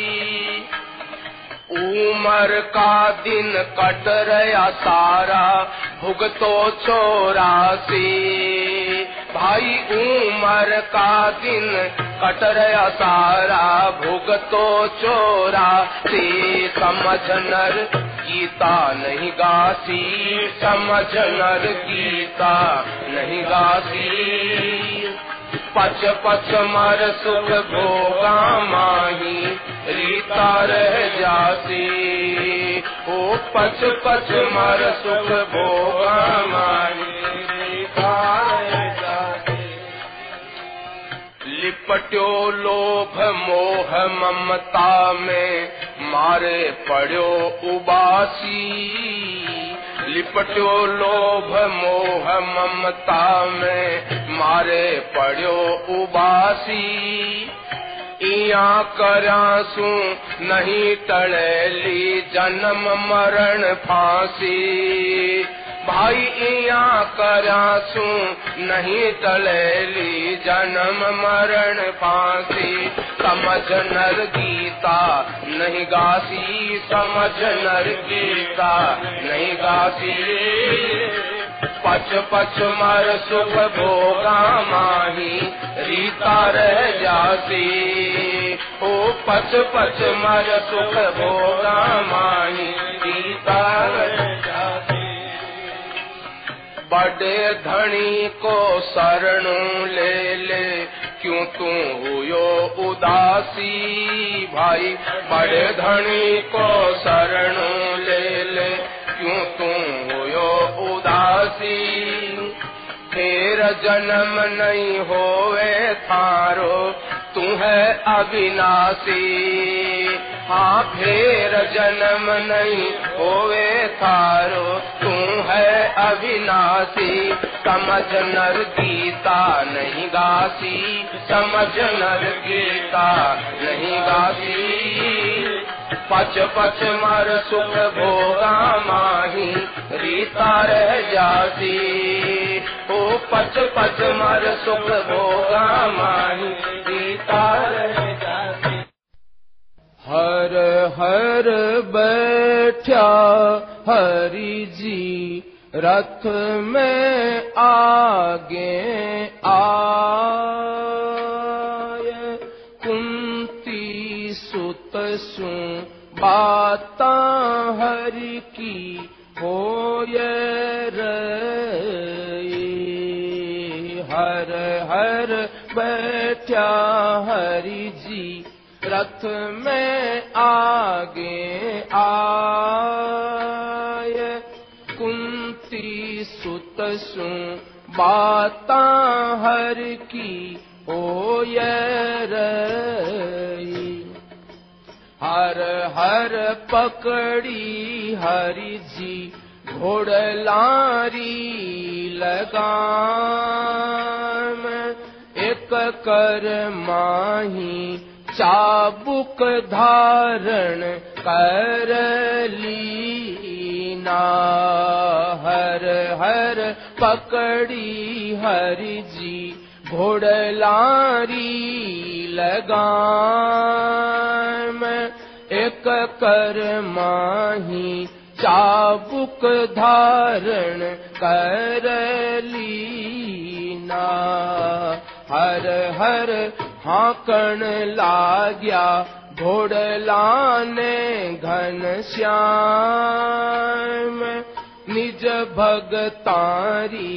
उमर का दिन कट रहा सारा, भुगतो चौरासी। भाई, उमर का दिन कट रहा सारा, भुगतो चौरासी। समझ नर गीता नहीं गासी समझ नर गीता नहीं गासी पच पच मर सुख भोगा माही, रीता रह जासी ओ पच पच मर सुख भोगा माही, रीता रह जासी लिपट्यो लोभ मोह ममता में, मारे पड़ो उबासी। लिपट्यो लोभ मोह ममता में मारे पड़ो उबासी। इया करासू नहीं टड़ेली जन्म मरण फांसी। भाई इया करासू, नहीं टलेली जन्म मरण फांसी। समझ नर गीता, नहीं गासी, समझ नर गीता, नहीं गासी। पच पच मर सुख भोगा माही, रीता रह जासी। ओ पच पच मर सुख भोगा माही, रीता रह जासी। बड़े धनी को शरण ले ले। क्यों तू हुयो उदासी भाई? बड़े धनी को शरण ले ले। क्यों तू हुयो उदासी? फिर जन्म नहीं होवे थारो, तू है अविनाशी। हाँ फिर जन्म नहीं होवे थारो। तू है अविनाशी, समझ नर गीता नहीं गासी। समझ नर गीता नहीं गासी। पच पच मर सुख भोगा माही, रीता रह जाती ओ पच पच मर सुख भोगा माही, रीता रह जाती हर हर बैठा हरि जी रथ में आगे सुत सु बाता हरि की होय हर हर बैठा हरि जी रथ में पकड़ी हरि जी घोड़लारी लगाम। एक कर माही चाबुक धारण कर लीना। हर हर पकड़ी हरि जी घोड़लारी लगाम एक कर माही चाबुक धारण कर लीना। हर हर हाकण लाग्या घोड़लाने घन श्याम। निज भगतारी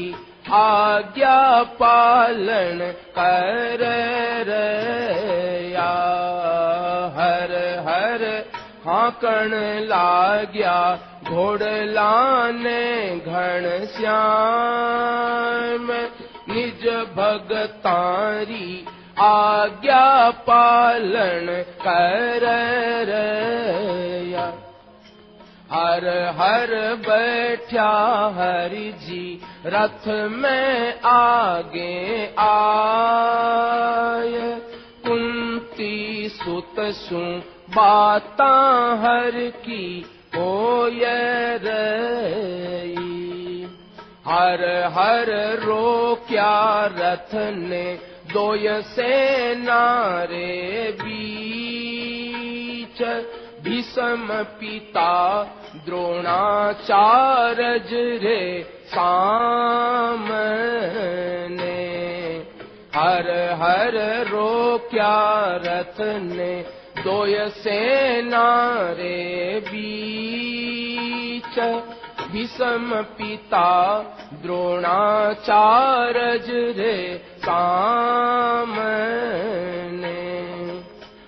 आज्ञा पालन कर रया। हर हर हाकण लाग्या घोड़लाने घन श्याम। निज भगतारी आज्ञा पालन कर रया। हर हर बैठा हरि जी रथ में आगे आय। कुंती सुत सु बाता हर की होय रही। हर हर रोक्या रथ ने दोय सेना रे बीच। भीषम पिता द्रोणाचारज रे सामने हर हर रथ ने दोय सेना रे बीच भीषम पिता द्रोणाचारज रे सामने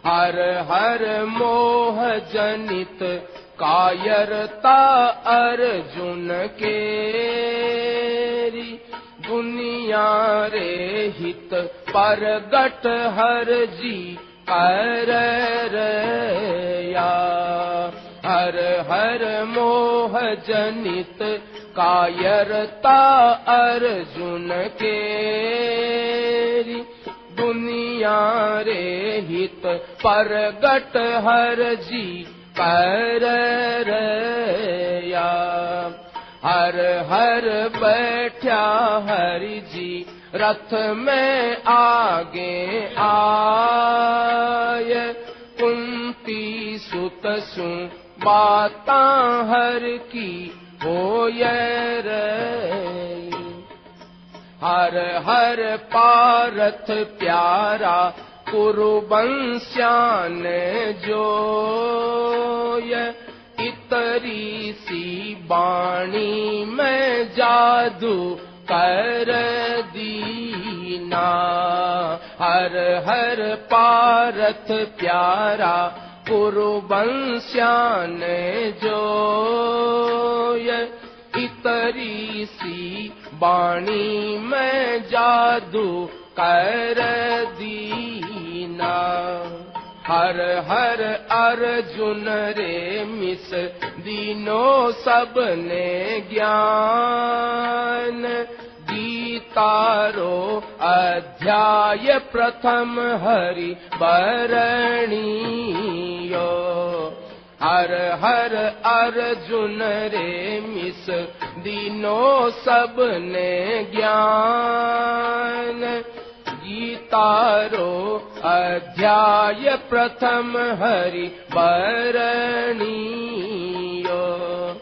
हर हर मोह जनित कायरता अर्जुन केरी दुनिया रे हित परगट हर जी रया। हर हर मोह जनित कायरता अर्जुन केरी दुनिया रे हित परगट हर जी हर हर बैठा हरि जी रथ में आगे आय। कुंती सुत सु हर की रही। हर हर पारथ प्यारा कुरुबंश्यान जोय। इतरी सी बाणी में जादू कर दीना। हर हर पारथ प्यारा कुरुबंश्यान जोय। इतरी सी बाणी में जादू कर दीना हर हर अर्जुन रे मिस दीनो सबने ज्ञान। गीतारो अध्याय प्रथम हरि बरणीयो। हर हर अर्जुन रे मिस दीनो सबने ज्ञान अध्याय प्रथम हरि बरणीयो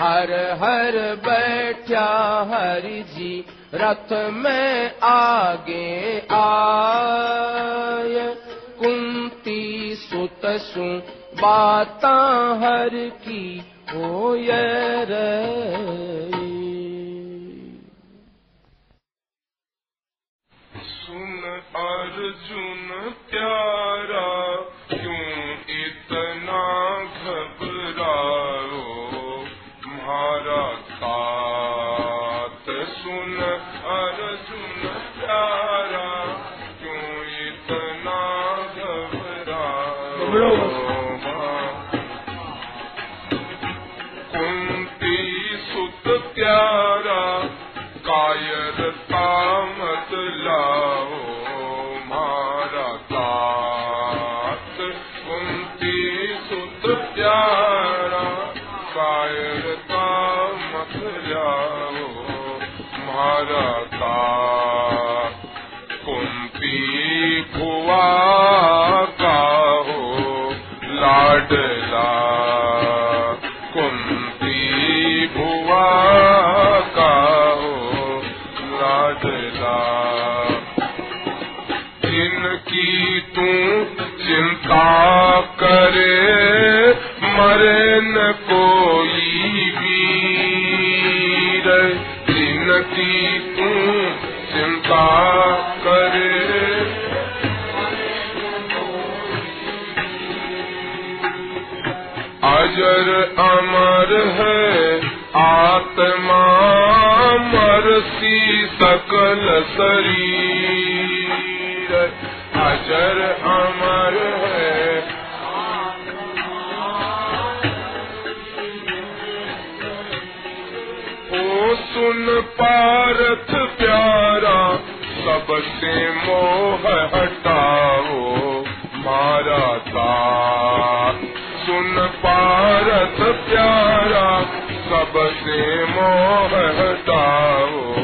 हर हर बैठा हरि जी रथ में आगे आय। कुंती सुत सु बाता हर की सुन अर्जुन प्यारा क्यों इतना घबराओ? मारा तात सुन अर्जुन प्यारा क्यों इतना घबराओ? प्यारा कायरता मत लाओ मारा तात कुंती भुआ का हो लाडला, कुंती भुआ का हो लाडला। जिनकी तू चिंता करे मरे न कोई वीर। जिनकी तू चिंता करे। अजर अमर है, आत्मा मरसी सकल शरीर। अजर अमर है पारथ प्यारा, सबसे मोह हटाओ। मारा तात सुन पारथ प्यारा, सबसे मोह हटाओ।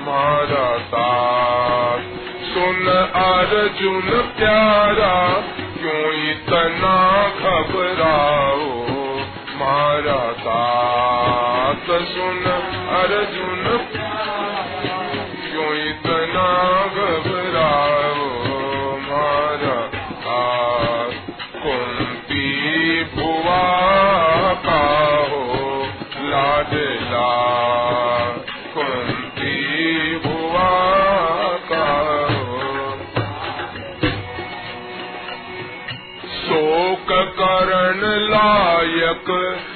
मारा तात सुन अर्जुन प्यारा, क्यों इतना घबराओ? मारा तात सुन अर्जुन। क्यों इतना घबराओ मारा कुंती भुआ का हो लाडला। करण लायक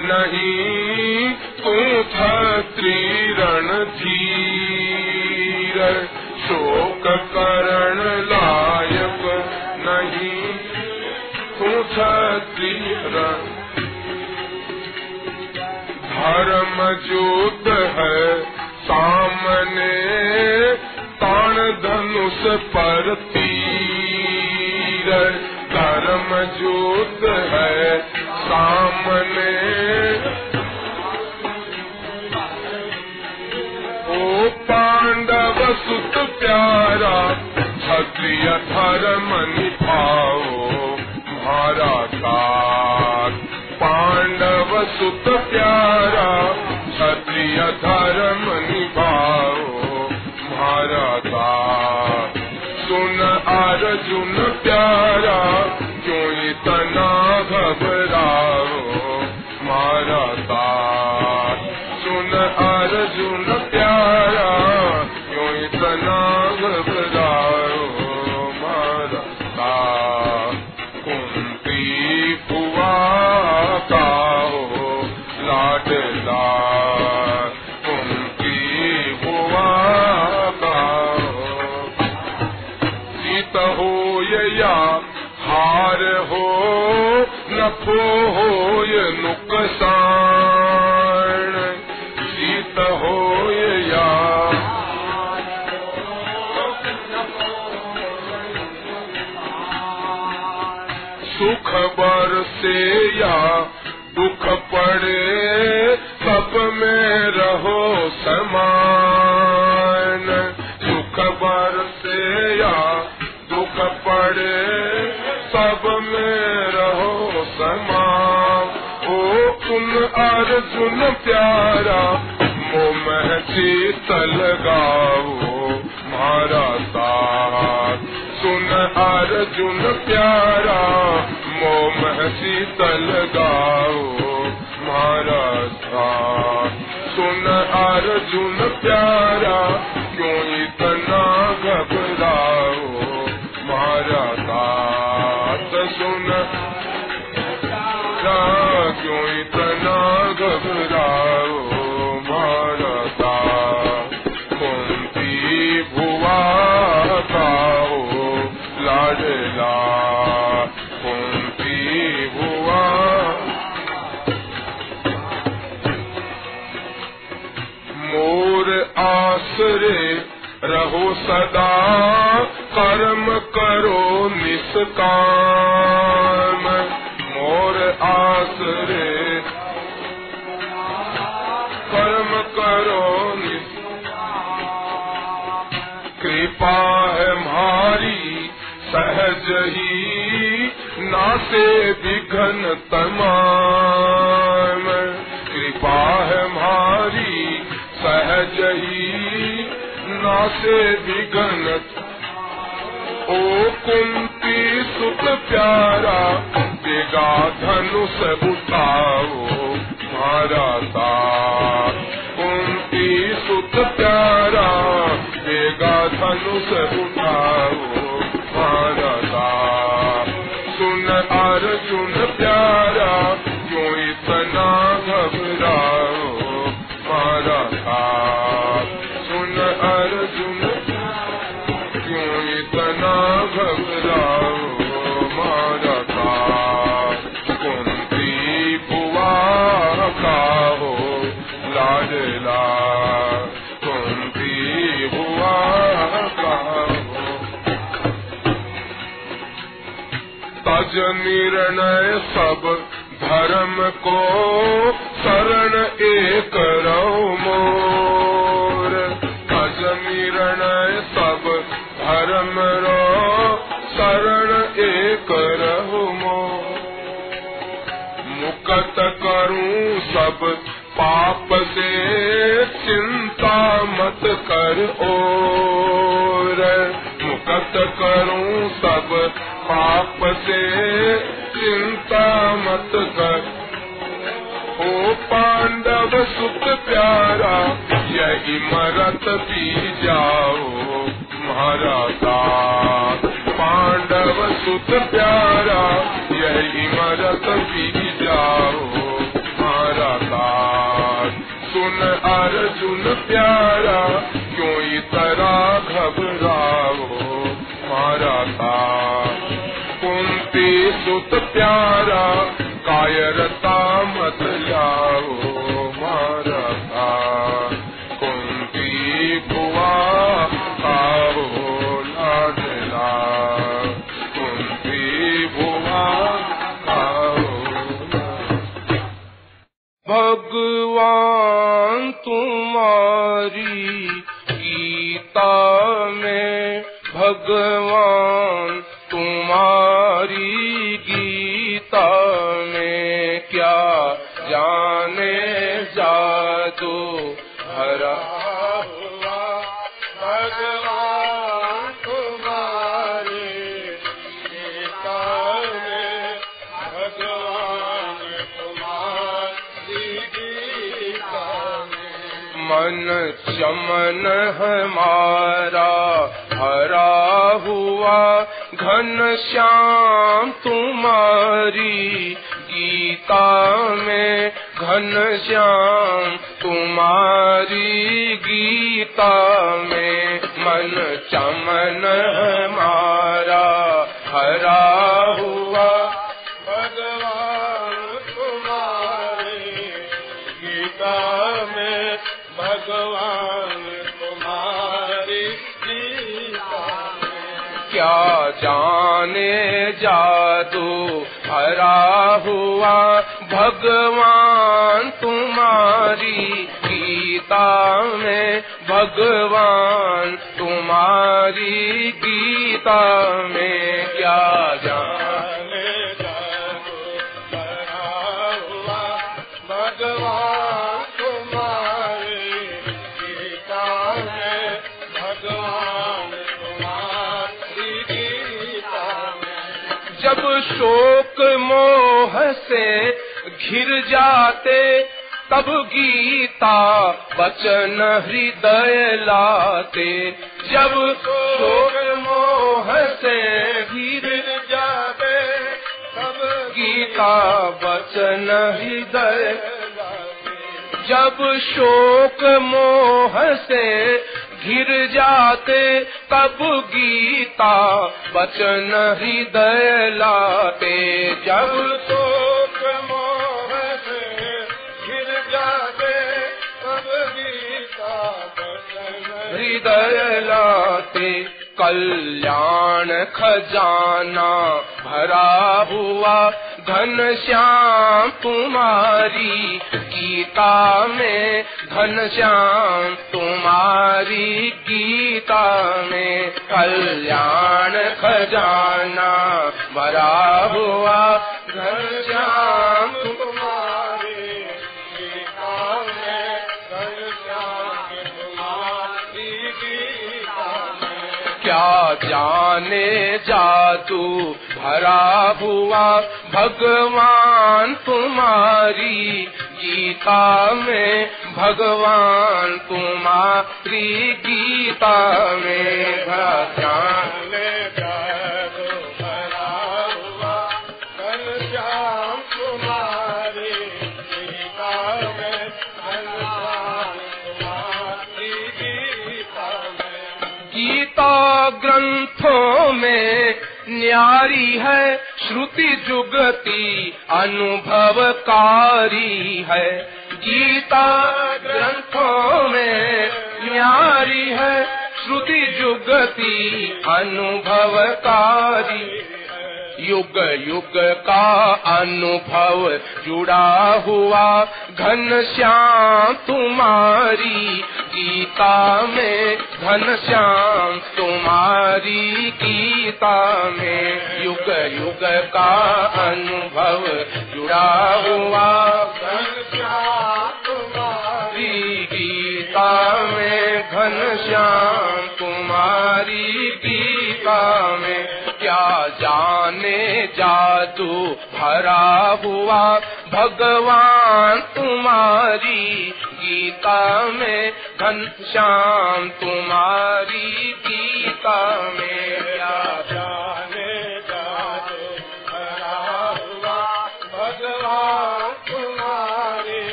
नहीं तू त्रिरण धीर। शोक करण लायक नहीं तू त्रिरण धर्म जोत है सामने ताण धनुष पर तीर। धर्म जोत है सामने। ओ पांडव सुत प्यारा, क्षत्रिय धर्म निभाओ मारा पांडव सुत प्यारा, क्षत्रिय धर्म निभाओ मारा सुन अर्जुन प्यारा सुन सुन प्यारा मो महसी तलगाओ मारा साथ। सुन अर्जुन प्यारा निर्णय सब धर्म को बहुत प्यारा, यह इमारत भी जाओ हमारा बात सुन अर्जुन प्यारा, क्यों इतरा घबराओ? हमारा बात कुंती सुत प्यारा कायरता चमन हमारा हरा हुआ घन श्याम तुम्हारी। गीता में घन श्याम तुम्हारी। गीता में मन चमन हमारा जाने जादू हरा हुआ भगवान तुम्हारी गीता में भगवान तुम्हारी गीता में। शोक मोह से घिर जाते, तब गीता वचन हृदय लाते। जब शोक मोह से घिर जाते, तब गीता वचन हृदय जब शोक मोह से घिर जाते तब गीता बचन हृदय लाते जब तो हृदय लाते कल्याण खजाना भरा हुआ घन श्याम तुम्हारी, गीता में घन श्याम तुम्हारी, गीता में कल्याण खजाना भरा हुआ घन श्याम तुम्हारी। क्या जाने जादू भरा हुआ भगवान तुम्हारी गीता में भगवान तुम्हारी गीता में भगवान गीता ग्रंथों में न्यारी है, श्रुति जुगती अनुभवकारी है। गीता ग्रंथों में न्यारी है, श्रुति जुगती अनुभवकारी युग युग का अनुभव जुड़ा हुआ घन श्याम तुम्हारी गीता में, घन श्याम तुम्हारी गीता में। युग युग का अनुभव जुड़ा हुआ घनश्याम तुम्हारी तुम्हारी गीता में, घन श्याम तुम्हारी गीता में क्या जाने जादू भरा हुआ भगवान तुम्हारी गीता में घनश्याम तुम्हारी गीता में।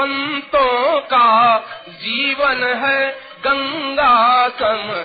संतों का जीवन है गंगा सम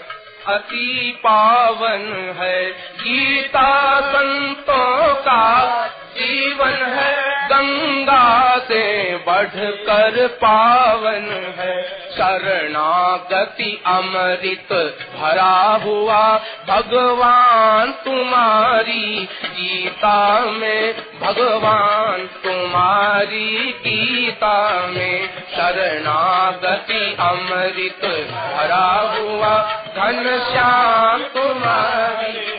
अति पावन है। गीता संतों का जीवन है, गंगा से बढ़कर पावन है। शरणागति अमृत भरा हुआ, भगवान तुम्हारी, गीता में, भगवान तुम्हारी गीता में। शरणागति अमृत भरा हुआ घन श्याम तुम्हारी।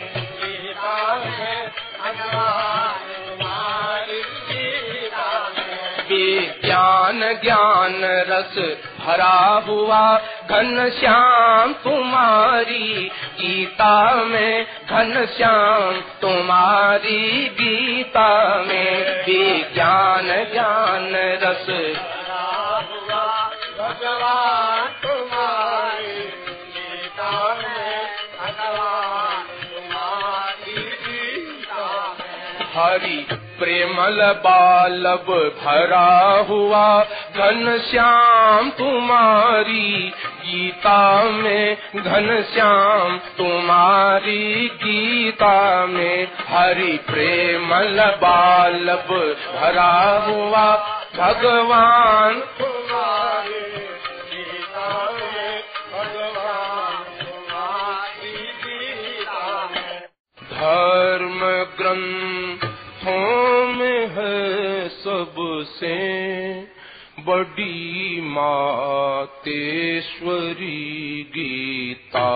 में विज्ञान ज्ञान रस भरा हुआ, घन श्याम तुम्हारी। गीता में घन श्याम तुम्हारी, गीता में विज्ञान ज्ञान रस भरा हुआ, भगवान प्रेमल बालब भरा हुआ घन श्याम तुम्हारी, गीता में घन श्याम तुम्हारी, गीता में हरि प्रेमल बालब भरा हुआ भगवान धर्म ग्रंथ गीता में सबसे बड़ी मातेश्वरी गीता।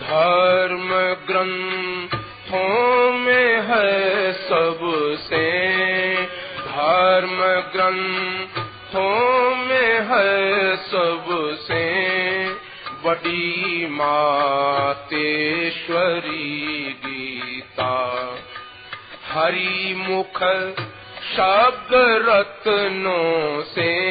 धर्म ग्रंथों में है सबसे, धर्म ग्रंथों में है सबसे बड़ी मातेश्वरी गीता। हरि मुख शब्द रत्नों से।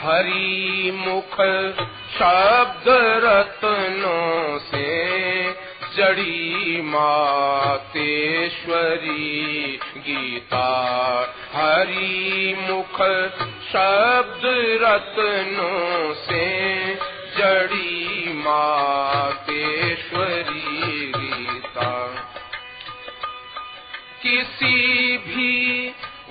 हरि मुख शब्द रत्नों से। जड़ी मातेश्वरी गीता। हरि मुख शब्द रत्नों से। जड़ी मातेश्वरी किसी भी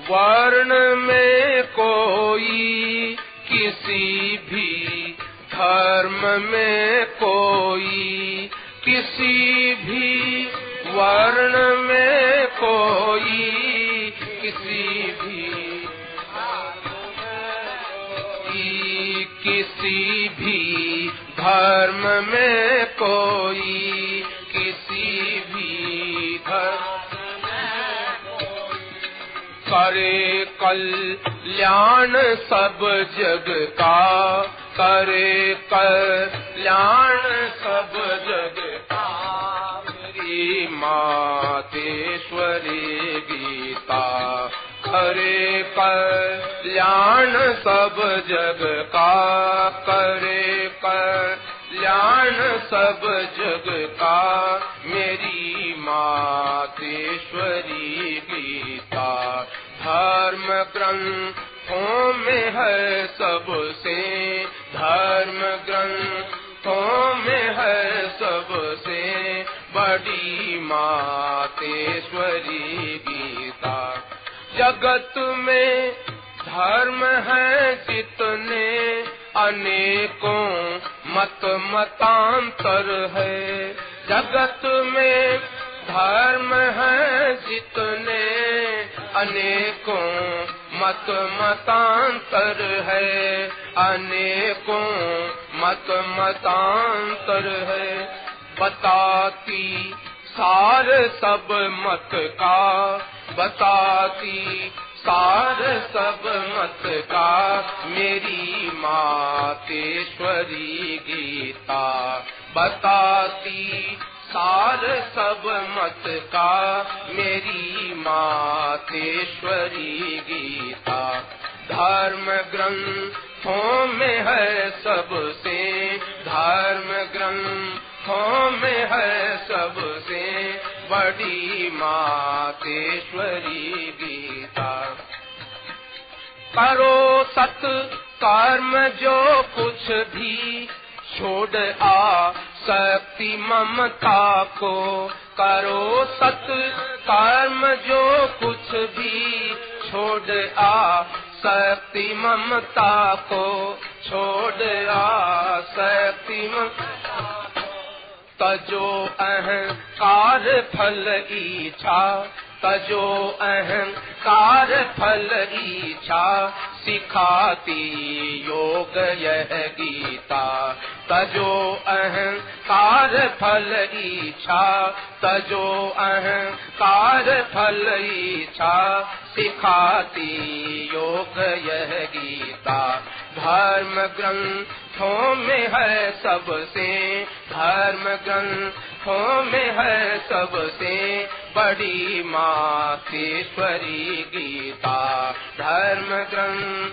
वर्ण में कोई, किसी भी धर्म में कोई, किसी भी वर्ण में कोई, किसी भी किसी भी धर्म में कोई, किसी भी धर्म करे कल्याण सब जग का। करे कल्याण सब जग का। मेरी मातेश्वरी गीता। करे कल्याण सब जग का। करे कल्याण सब जग का। मेरी मातेश्वरी गीता। धर्म ग्रंथों में है सबसे, धर्म ग्रंथों में है सबसे, बड़ी मातेश्वरी गीता। जगत में धर्म है जितने अनेकों मत मतांतर है। जगत में धर्म है जितने अनेकों मत मतांतर है। अनेकों मत मतांतर है। बताती सार सब मत का। बताती सार सब मत का। मेरी मातेश्वरी गीता। बताती सार सब मत का। मेरी मातेश्वरी गीता। धर्म ग्रंथों में है सबसे। धर्म ग्रंथों में है सबसे। बड़ी मातेश्वरी गीता। करो सत कर्म जो कुछ भी। छोड़ आ शक्ति ममता को करो सत कर्म जो कुछ भी छोड़ आ। शक्ति ममता को छोड़ आ। ममता तजो अहंकार फल इच्छा तजो अहंकार फल इच्छा सिखाती योग यह गीता। तजो अहंकार फल इच्छा तजो अहंकार फल इच्छा सिखाती योग यह गीता। धर्म ग्रंथों में है सबसे, धर्म ग्रंथों में है सबसे बड़ी मातेश्वरी गीता। धर्म ग्रंथ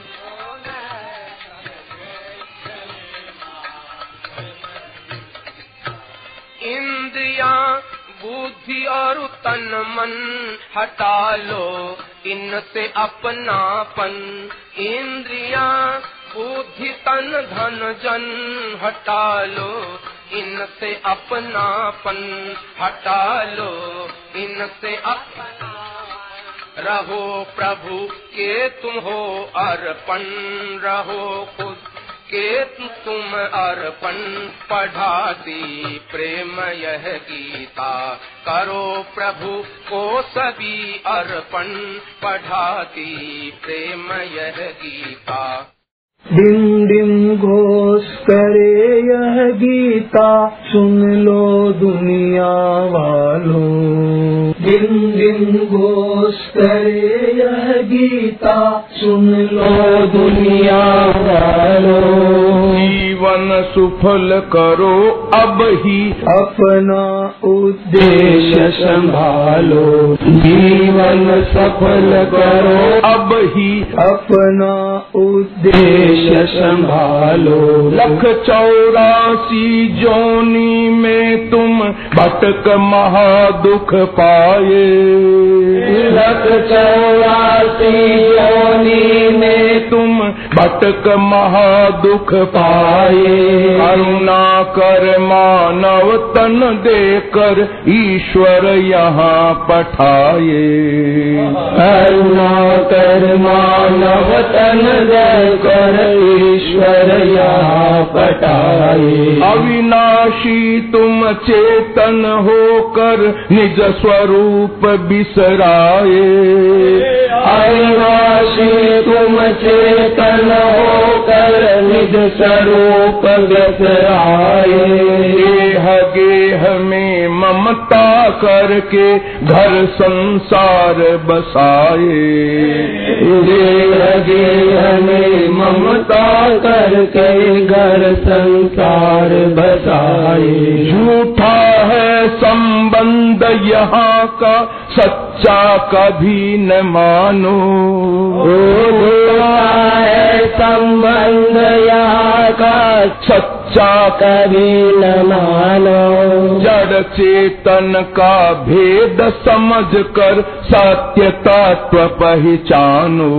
इंद्रिया बुद्धि और तन मन हटा लो। इनसे अपनापन। इंद्रिया, बुद्धि, तन, धन, जन हटा लो। इनसे अपनापन हटा लो। इनसे अपना रहो प्रभु के तुम हो अर्पण। रहो खुद के तुम अर्पण पढ़ाती प्रेम यह गीता। करो प्रभु को सभी अर्पण पढ़ाती प्रेम यह गीता। डिम डिम घोष करे यह गीता, सुन लो दुनिया वालों। डिम घोष करे यह गीता सुन लो दुनिया वालों जीवन सुफल करो अब ही अपना उद्देश्य संभालो। जीवन सफल करो अब ही अपना उद्देश्य संभालो। लख चौरासी जोनी में तुम भटक महादुख पाए। लख चौरासी योनि में तुम भटक महादुख पाए। करुणा कर मानव तन देकर ईश्वर यहाँ पठाए। करुणा कर मानव तन कर ईश्वर यहाँ पठाए। अविनाशी तुम चेतन होकर निज स्वरूप बिसराए। अविनाशी तुम चेतन होकर निज स्वरूप विसराए गेह गेह में ममता करके घर संसार बसाए। देह गेह में ममता करके घर संसार बसाए। झूठा है संबंध यहाँ का सच्चा कभी न मानो। है संबंध यहाँ का? सच्चा कभी न मानो। जड़ चेतन का भेद समझ कर सत्य तत्व पहचानो।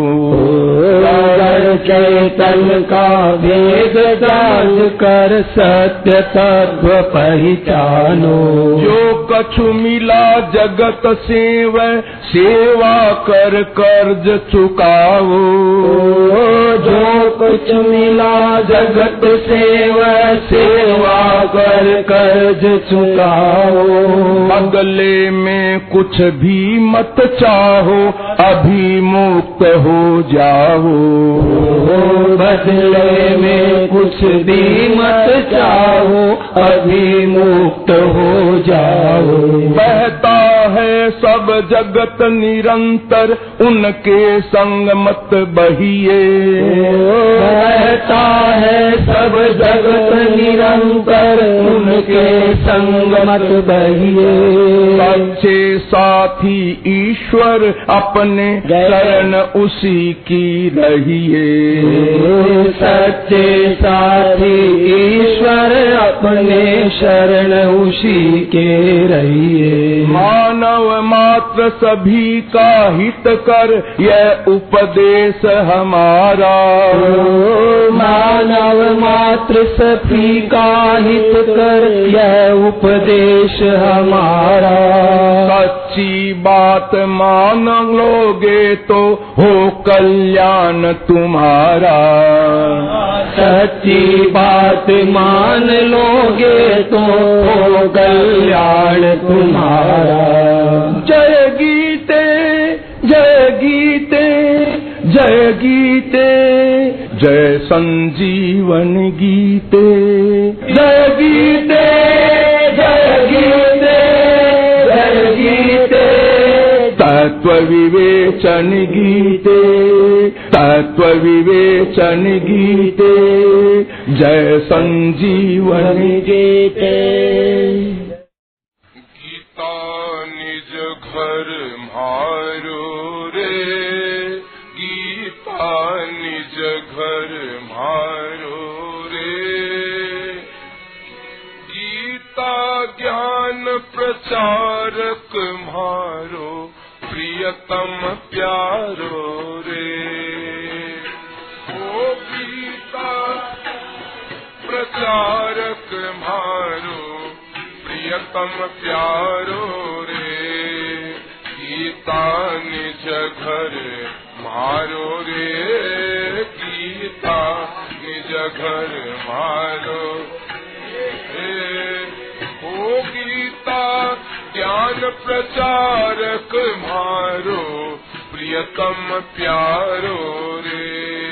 जड़ चेतन का भेद जान कर सत्य तत्व पहचानो। जो कछु मिला जगत सेव सेवा कर कर्ज चुकाओ। जो कुछ मिला जगत सेवा सेवा कर कर्ज चुकाओ। बगले में कुछ भी मत चाहो अभी मुक्त हो जाओ। बदले में कुछ भी मत चाहो अभी मुक्त हो जाओ। है सब जगत निरंतर उनके संग मत बहिए। रहता है सब जगत निरंतर उनके संग मत बहिए। सच्चे साथी ईश्वर अपने शरण उसी की रहिए। सच्चे साथी ईश्वर अपने शरण उसी के रहिए। मानव मात्र सभी का हित कर यह उपदेश हमारा। मानव मात्र सभी का हित कर यह उपदेश हमारा। सच्ची बात मान लोगे तो हो कल्याण तुम्हारा। सच्ची बात मान लोगे तो हो कल्याण तुम्हारा। जय गीते जय गीते जय गीते। जय संजीवन गीते। जय गीते जय गीते जय गीते। तत्व विवेचन गीते तत्व विवेचन गीते। जय संजीवन गीते। घर मारो रे गीता निज घर मारो रे गीता ज्ञान प्रचारक मारो, प्रियतम प्यारो रे। ओ गीता प्रचारक मारो, प्रियतम प्यारो रे। गीता निज घर मारो रे गीता। निज घर मारो रे। ओ गीता, ज्ञान प्रचारक मारो, प्रियतम प्यारो रे।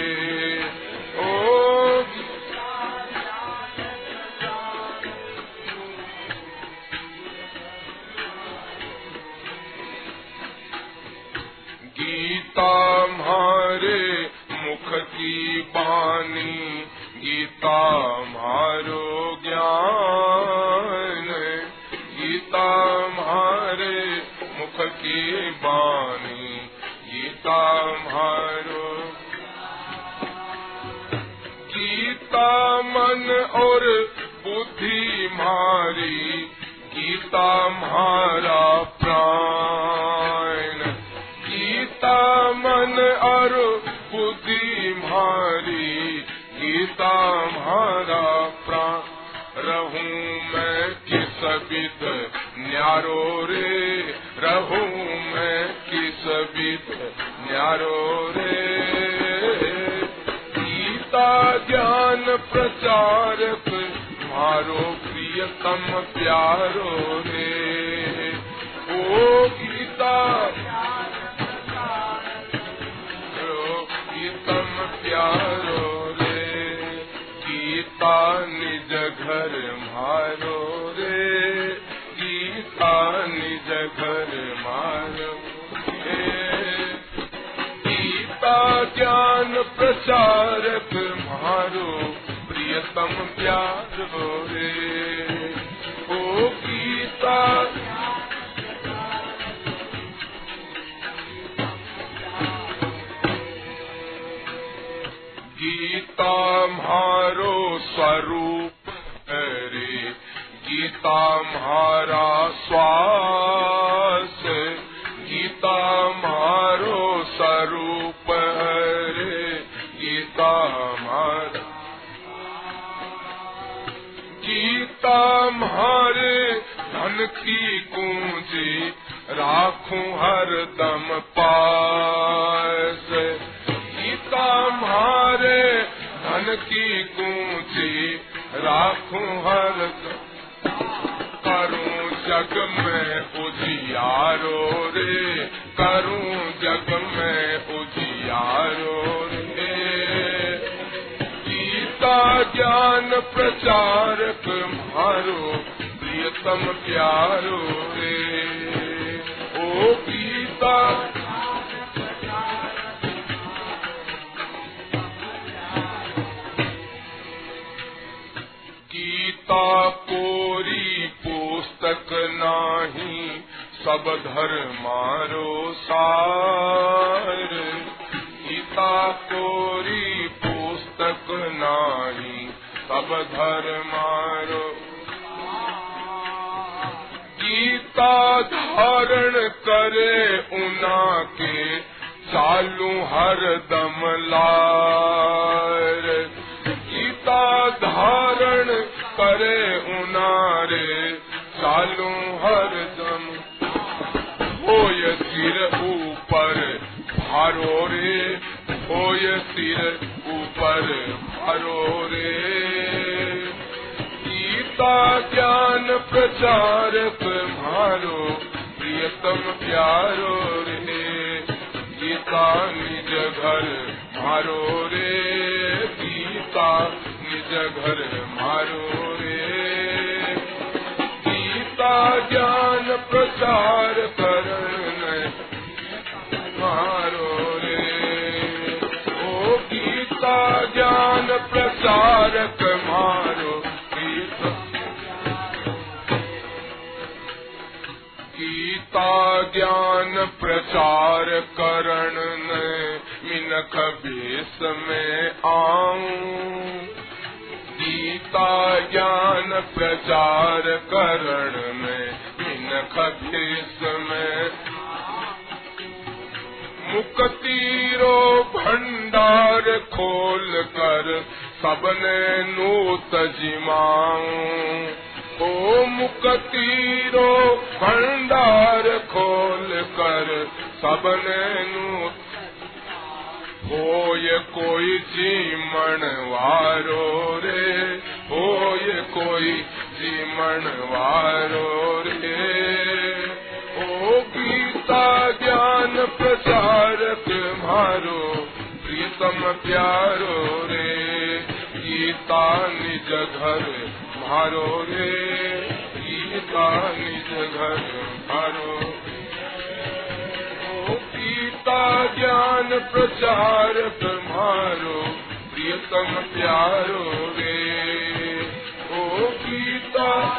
गीता मारे मुख की बानी। गीता मारो ज्ञान। गीता मारे मुख की बानी। गीता मारो गीता मन और बुद्धि मारी। गीता मारा प्राण। गीता मन और बुद्धि मारी गीता मारा प्राण। रहूँ मैं किस विध न्यारो रे। रहूँ मैं किस विध न्यारो रे। गीता ज्ञान प्रचारक मारो प्रियतम प्यारो रे। ओ गीता प्यारो रे गीता घर मारो रे गीता निज मारो रे गीता ज्ञान प्रचारक मारो, प्रियतम प्यारो रे ओ गीता गीता मारा श्वास, गीता मारो स्वरूप रे गीता मारा। गीता मारे धन की कुंजी राखूं हर दम पास। गीता मारे धन की कुंजी राखूं हर में उजियारो रे, करूँ जग में उजियारो रे। गीता ज्ञान प्रचारक मारो प्रियतम प्यारो रे। ओ गीता गीता पुस्तक नाही, सब धर्मारो सार। गीता कोरी पुस्तक नाही, सब धर्मारो गीता धारण करे उना के चालू हर दम लार। गीता धारण करे उनारे चालू हर दम। होय सिर ऊपर, भारो रे। होय सिर ऊपर, भारो रे। गीता ज्ञान प्रचार मारो प्रियतम प्यारो रे। गीता निज घर मारो रे। गीता निज घर मारो रे। गीता ज्ञान प्रचार करण मारो रे। गीता ज्ञान प्रचारक मारो गीता। गीता ज्ञान प्रचार करण ने मिनख बेस में आऊँ। गीता ज्ञान प्रचार करण में मिनख बेस में। मुक्तिरो भंडार खोल कर सबने नूत जिमाऊं। ओ मुक्तिरो भंडार खोल कर सबने नूत होय कोई जीमण वारो रे, होय कोई जीमण वारो रे। ओ गीता ज्ञान प्रचारक मारो, प्रीतम प्यारो रे। गीता निज घर मारो रे, गीता निज घर मारो। गीता ज्ञान प्रचार तुम्हारो, प्रियतम प्यारो रे। ओ गीता।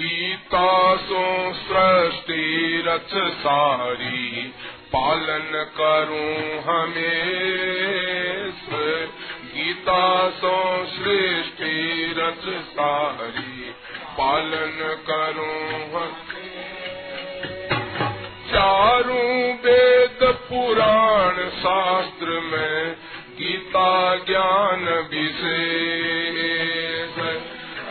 गीता सो सृष्टि रच सारी पालन करूँ हमेश। गीता सो सृष्टि रच सारी पालन करूँ चारों वेद पुराण शास्त्र में गीता ज्ञान विशेष।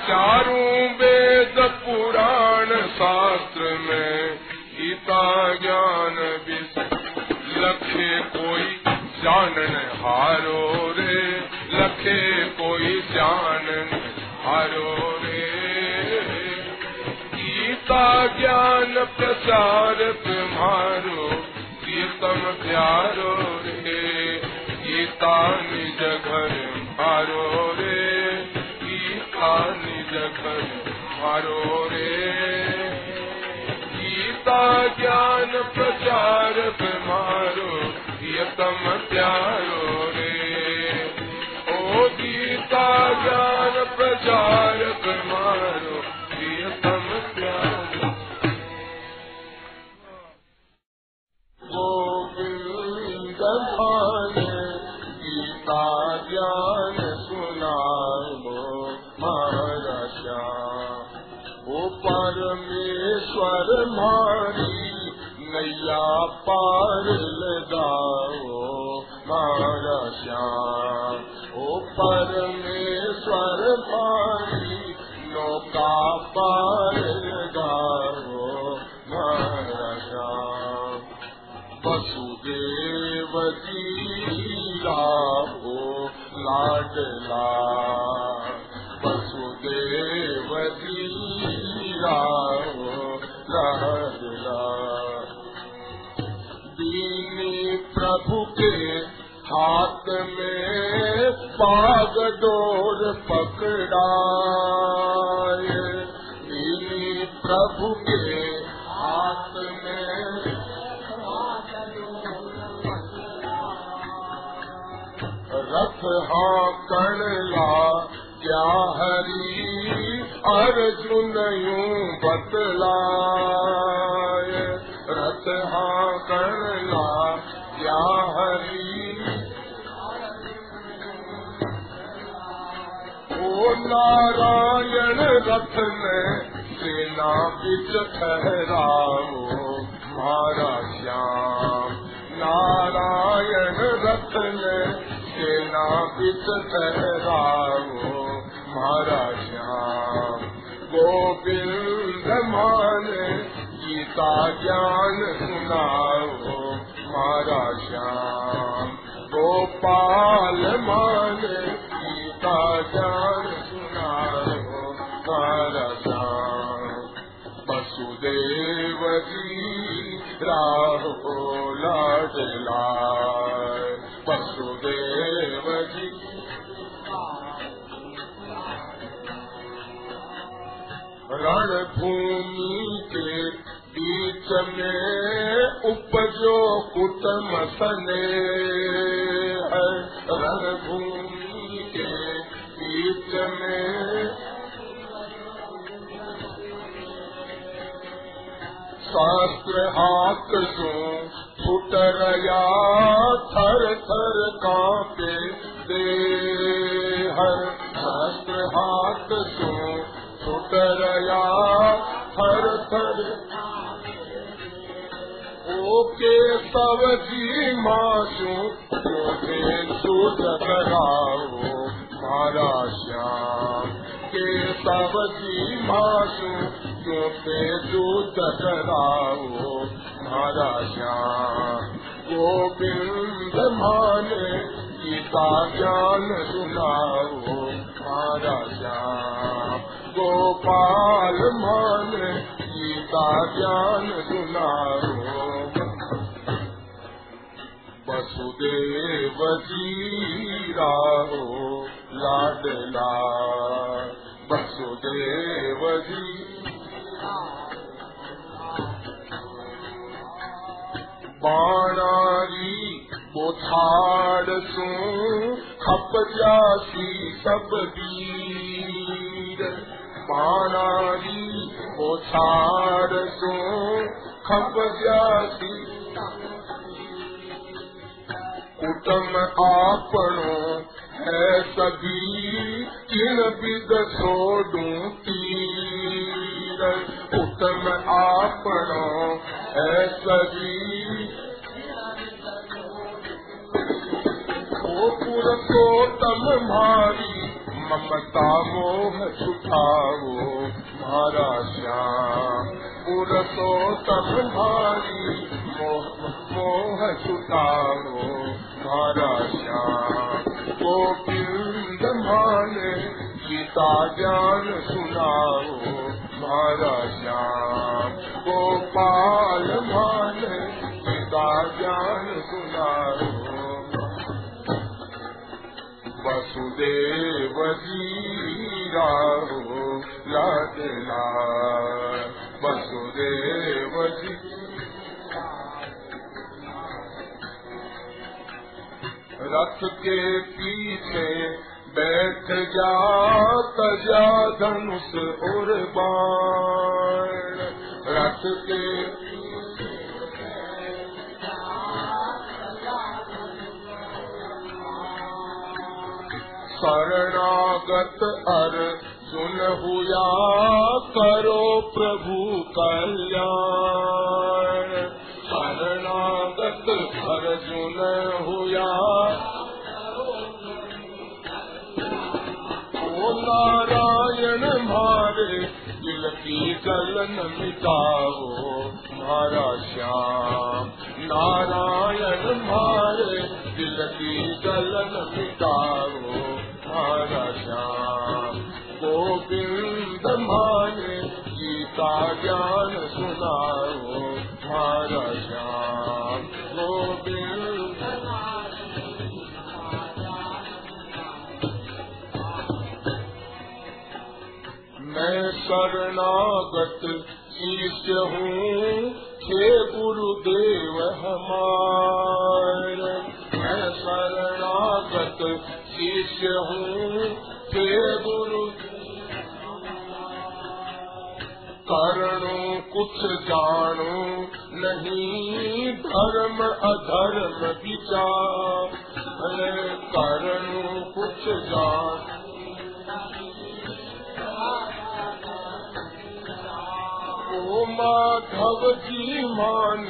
चारों वेद पुराण शास्त्र में गीता ज्ञान विशेष। लखे कोई जानन हारो रे, लखे कोई जानन हारो रे। गीता ज्ञान प्रचार तुम्हारो, प्रियतम प्यारो रे। गीता निज घर मारो रे। गीता निज घर मारो रे। गीता ज्ञान प्रचार तुम्हारो, प्रियतम प्यारो रे। ओ गीता ज्ञान प्रचार तुम्हारो मारी नैया पार नौका पार लगाओ मारा श्याम। वसुदेव जीरा हो लाडला प्रभु के हाथ में पाग डोर पकड़ाए। दीनी प्रभु के हाथ में रथ हाँ कणला क्या हरी अर्जुन यूँ बतलाए। रथ हाँ कणला हरी? नारायण बिच ठहराओ मारा श्याम। नारायण रथ में श्याम। गोविंद माने गीता ज्ञान सुनाओ मारा श्याम गोपाल माने गीता ज्ञान सुनाओ मारा श्याम वसुदेव जी राहो लाडला वसुदेव जी रणभूमि के बीच में उपजो कुटम सने है। रणभूमि के बीच में शास्त्र हाथ सो फुट रया थर थर कांपे दे हर शास्त्र हाथ सो फुट रया थर थर ओके सब जी मासू जोधे सूझ मारा श्याम। के सब जी मासू क्यों पे दूत कराओ, मारा श्याम। गोविंद माने गीता ज्ञान सुनाओ, मारा श्याम। गोपाल माने गीता ज्ञान सुनाओ सुदेवीरा लाडला बसेवी पाणी पोथारसो खप जा सभी पोारस खप्या उत्तम आपणो है सभी किन दसो सोडूं तीर। उत्तम आपणो है सभी ओ पुर को तम मारी ममता मोह छुटाओ मारा श्याम। पुरुषोत्तम मारी मोह मोह छुटाओ मारा श्याम। गोविंद माने गीता ज्ञान सुनाओ मारा श्याम। गोपाल माने गीता ज्ञान सुनाओ वसुदेव जी राहो लाडला वसुदेव जी। रथ के पीछे बैठ जा धनुष और बाण। रथ के शरणागत अर, सुन हुआ करो प्रभु कल्याण। शरणागत अर्जुन हुआ ओ नारायण मारे, दिल की जलन मिटाओ मारा श्याम। नारायण मारे, दिल की जलन मिटाओ मारा श्याम गोविंद माने गीता ज्ञान सुनाओ मारा श्याम गोविंद मैं शरणागत शिष्य हूँ, हे गुरुदेव हमारे। मैं शरणागत शिष्य हूँ के गुरु करणो कुछ जानो नहीं धर्म अधर्म विचार। करणो कुछ जान। ओ माधव जी मान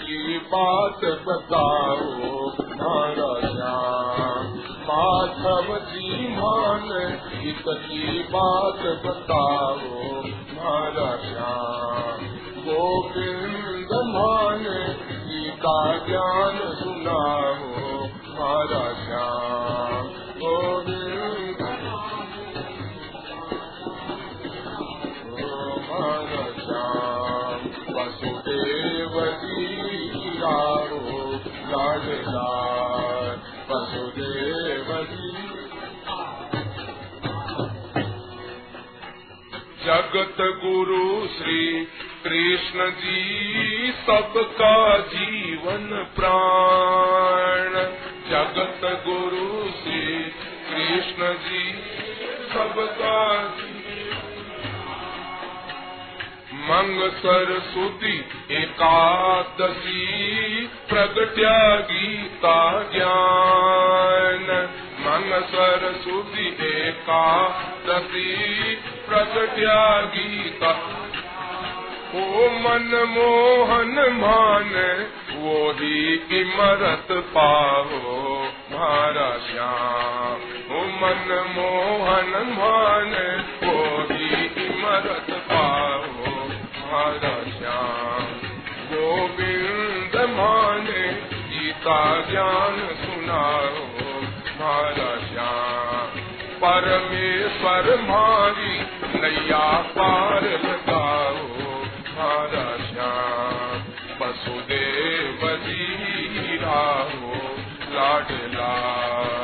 की बात बताओ मारा माधव जी मान की बात बताओ श्याम गोविंद मान गीता ज्ञान सुनाओ श्याम गोविंद मारा श्याम वसुदेव जी लाडला वसुदेव जगत गुरु श्री कृष्ण जी सबका जीवन प्राण। जगत गुरु श्री कृष्ण जी सबका मंग सरस्वती एकादशी प्रगट्या गीता ज्ञान। मंग सरस्वती एकादशी प्रगट्या गीता ओ मन मोहन मान वो ही इमरत पाओ मारा श्याम। ओ मन मोहन मान वो ही इमरत पाओ हमारा श्याम। गोविंद माने गीता ज्ञान सुनाओ हमारा श्याम। परमेश्वर मारी नैया पार लगाओ हमारा श्याम। वसुदेव जी राहो लाडला।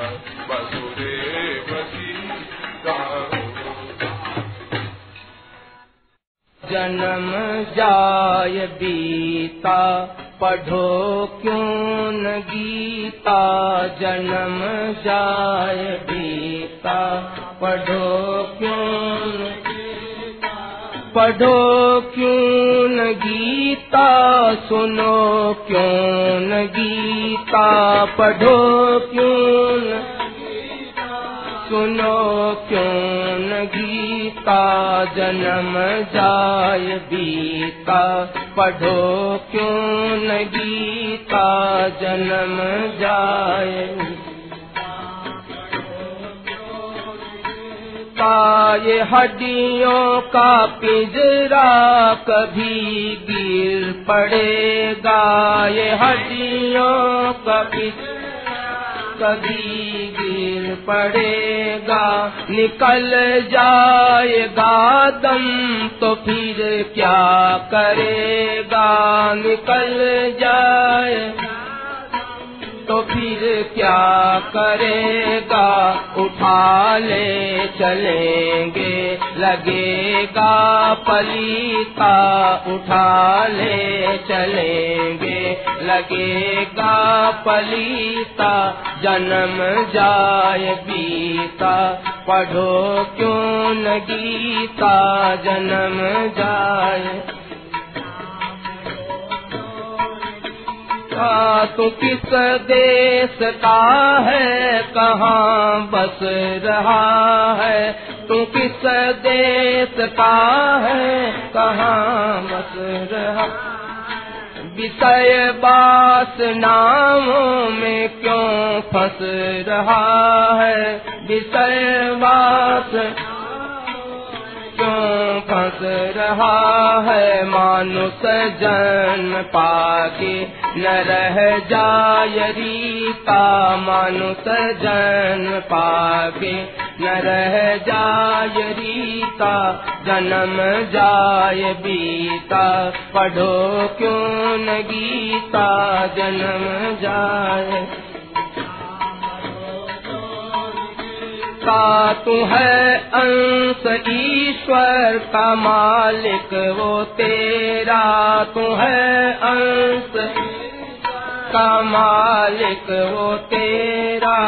जन्म जाय बीता पढ़ो क्यों न गीता? जन्म जाय बीता पढ़ो क्यों पढ़ो क्यों न गीता? सुनो क्यों न गीता? पढ़ो क्यों न सुनो क्यों न गीता? जन्म जाय बीता। पढ़ो क्यों न गीता? जन्म जाय ये हड्डियों का पिंजरा कभी गिर पड़ेगा। ये हड्डियों का पिंजरा कभी गिर पड़ेगा निकल जाएगा दम तो फिर क्या करेगा? निकल जाए। तो फिर क्या करेगा? उठा ले चलेंगे, लगेगा पलीता। उठा ले चलेंगे, लगेगा पलीता। जन्म जाए बीता पढ़ो क्यों न गीता? जन्म जाए का तू किस देश का है, कहाँ बस रहा है? तू किस देश का है, कहाँ बस रहा? विषय बास नामों में क्यों फंस रहा है? विषय बास क्यों फंस रहा है मानुष जन्म पाके। न रह जाय रीता, मानुष जन्म पाके। न रह जाय रीता, जन्म जाय बीता। पढ़ो क्यों न गीता, जन्म जाय का तू है अंश ईश्वर का मालिक, वो तेरा तू है अंश का मालिक, वो तेरा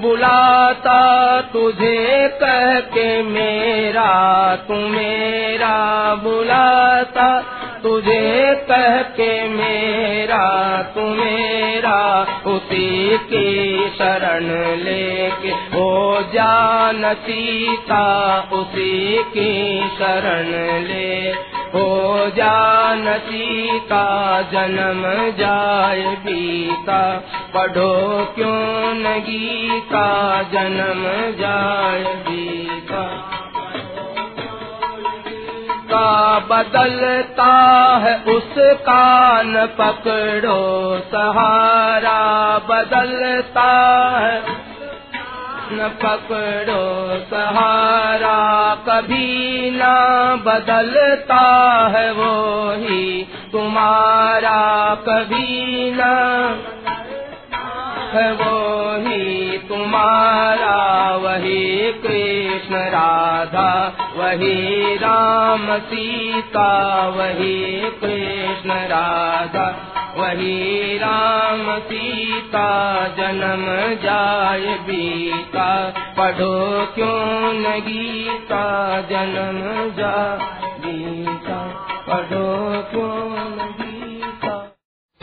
बुलाता तुझे कह के मेरा, तू मेरा बुलाता तुझे कह के मेरा, तू मेरा उसी की शरण लेके। हो जान सीता, उसी की शरण ले। हो जान सीता, जन्म जाय बीता। पढ़ो क्यों न गीता, जन्म जाय बीता। का बदलता है उसका न पकड़ो, सहारा बदलता है। न पकड़ो, सहारा कभी ना बदलता है वो ही तुम्हारा कभी ना है वो ही तुम्हारा वही कृष्ण राधा, वही राम सीता, वही कृष्ण राधा, वही राम सीता, जन्म जाय बीता। पढ़ो क्यों न गीता, जन्म जा गीता पढ़ो क्यों न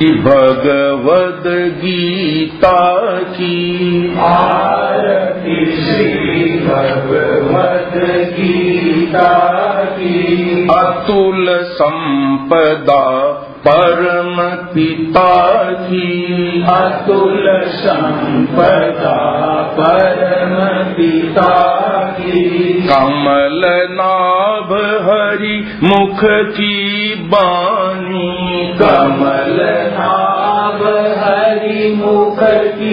भगवद गीता की। आरती श्री भगवद गीता की। अतुल संपदा परम पिता की। अतुल संपदा परम पिता की। कमल नाभ हरि मुख की बानी। कमल नाभ हरि मुख की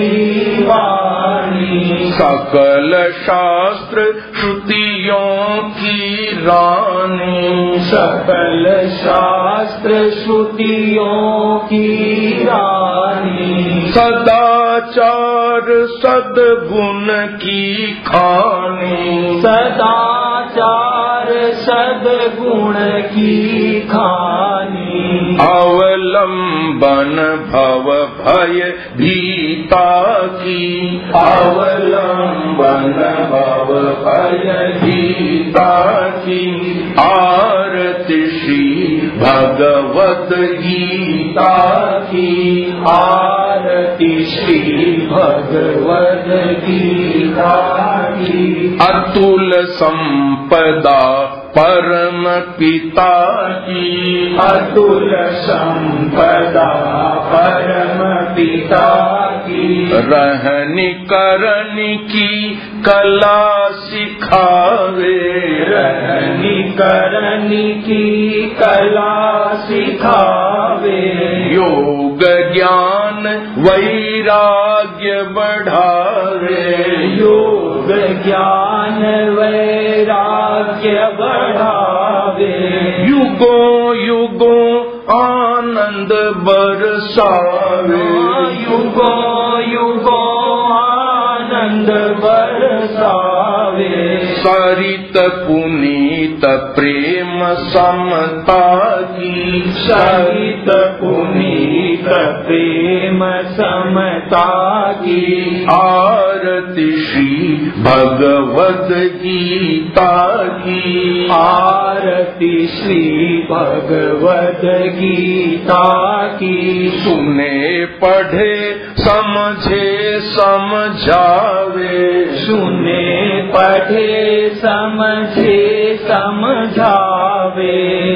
सकल शास्त्र श्रुतियों की रानी। सकल शास्त्र श्रुतियों की रानी। सदाचार सदगुण की खानी। सदाचार सदगुण की खानी। अवलंबन भव भय भीता की। अवलंबन भव भय गीता की। आरती श्री भगवत गीता की आरती श्री भगवत गीता की। अतुल संपदा परम पिता की। अतुल संपदा परम पिता की। रहनी करण की कला सिखावे। रहनी करण की कला सिखावे। योग ज्ञान वैराग्य बढ़ावे। योग ज्ञान वैराग्य बढ़ावे। युगो युगो आनंद बरसावे। युगो युगो आनंद बरसावे। सरित पुनीत प्रेम समता की सहित पुनीत प्रेम समता की आरती श्री भगवद गीता की। आरती श्री भगवत गीता की। सुने, पढ़े, समझे, समझावे। सुने, पढ़े, समझे, समझावे।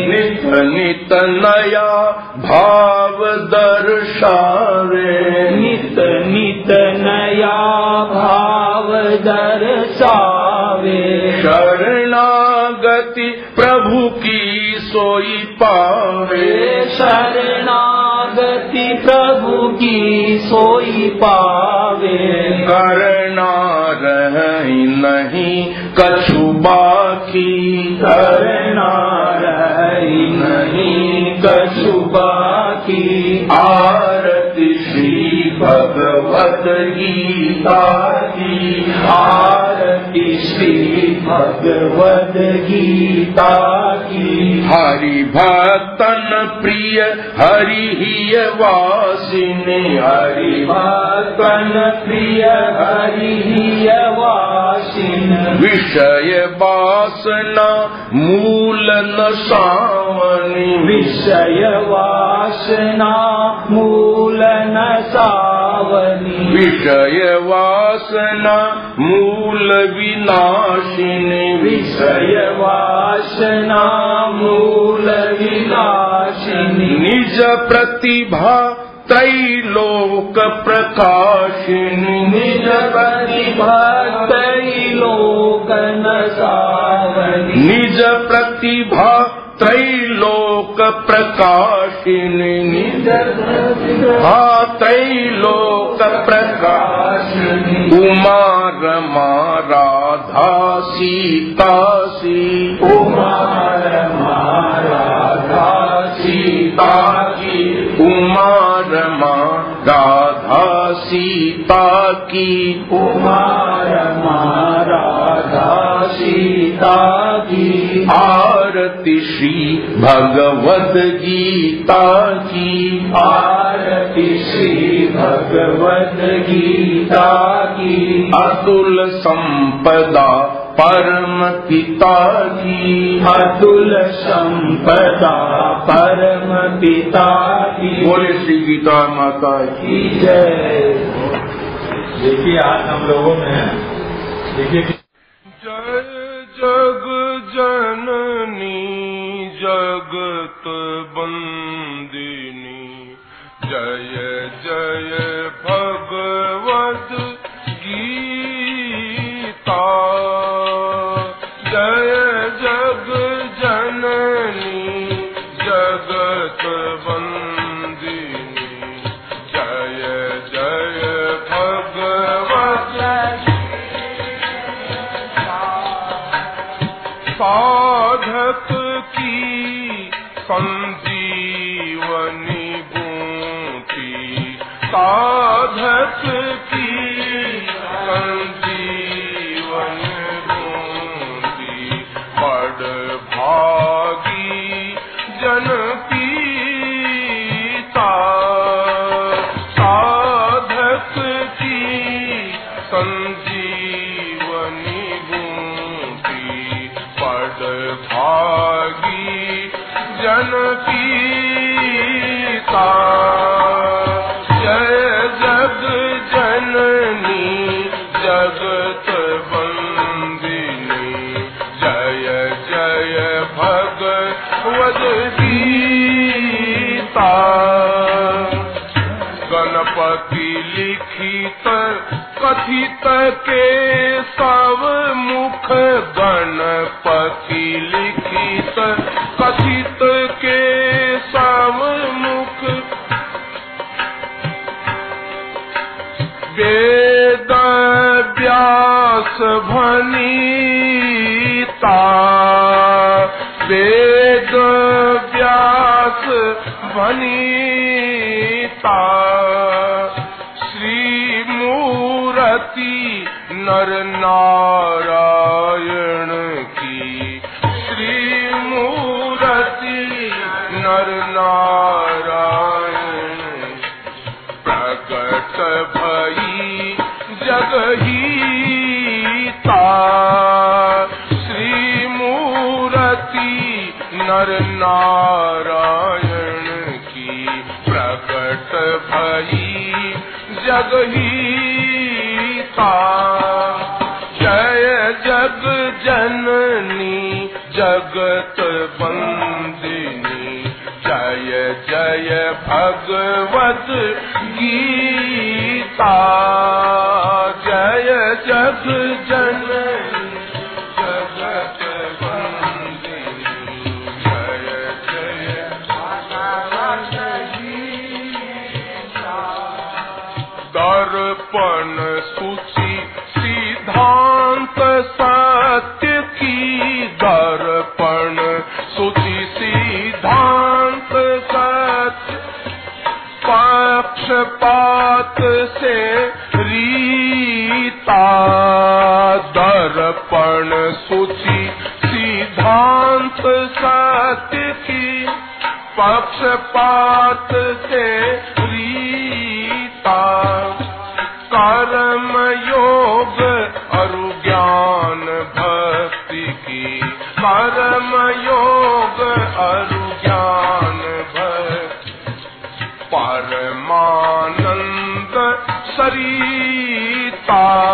नित नित नया भाव दर्शावे नित नित नया भाव दर्शावे शरणागति प्रभु की सोई पावे। शरणागति प्रभु की सोई पावे। करना रही नहीं कछु बाकी। करना बाकी। आरती श्री भगवत गीता की आरती श्री भगवद गीता की। हरि भक्तन प्रिय हरि ही वासिनी हरि भक्तन प्रिय हरि वासिन विषय वासना मूल न सावनी। विषय वासना मूल न सावनी विषय वासना मूल विनाशिनी। विषय वासना मूल विनाशिनी। निज प्रतिभा त्रैलोक प्रकाशिनी। निज प्रतिभक्त लोक न सावनी निज प्रतिभा त्रैलोक प्रकाशिनी हा त्रैलोक प्रकाशिनी उमा रमा राधा सीता सी कुमार महाराधा सीता की उमा रमा राधा सीता की। कुमार महाराधा सीता की। आरती श्री भगवत गीता की। आरती श्री भगवत गीता की। अतुल संपदा परम पिता की अतुल संपदा परम पिता की। बोले श्री गीता माता की। जय। देखिए आज हम लोगों में देखिए जय जग जननी जगत बंदिनी। जय जय भगवत साधक की संजीवन बूटी बड़ भागी जन पीता। साधक पद भागी जन कथित के सब मुख गणपति लिखित कथित के सब मुख वेद व्यास भनीता। वेद व्यास भनीता। नर नारायण की श्री मूर्ति नर नारायण। प्रकट भई जगहीता श्री मूर्ति नर नारायण की प्रकट भई जगहीता जय जग जननी जगत बंदिनी जय जय भगवत गीता। जय जग जननी दर्पण सूची सिद्धांत सत्य पक्षपात से रीता दर्पण सूची सिद्धांत सत्य की पक्षपात सरीता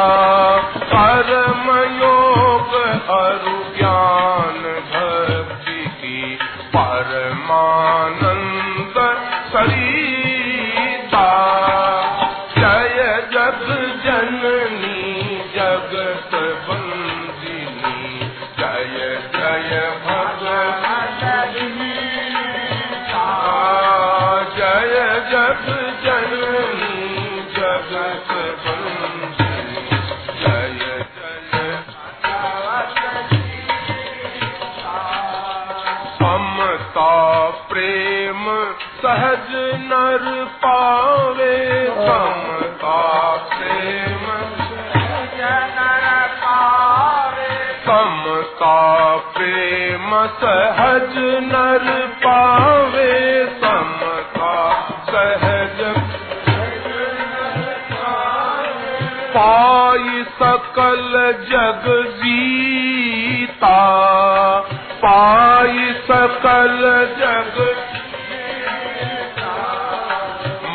जीता पाई सकल जग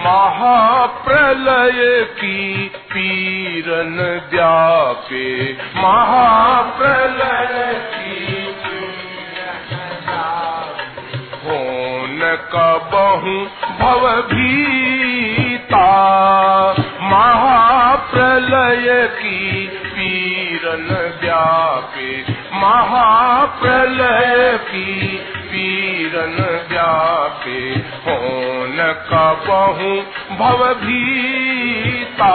महाप्रलय की महाप्रलय की पीरन व्यापे होन कबहू भव भीता।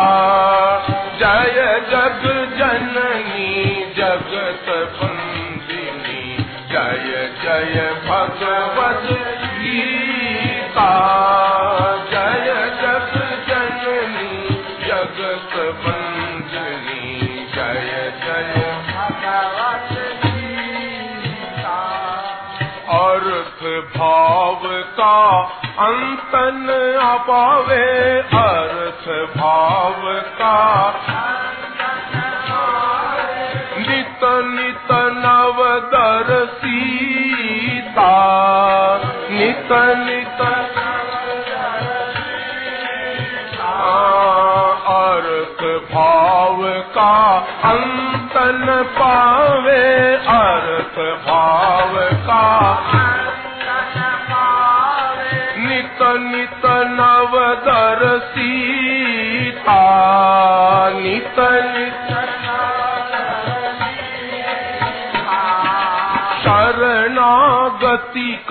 जय जग अंतन अपावे अर्थ भाव का।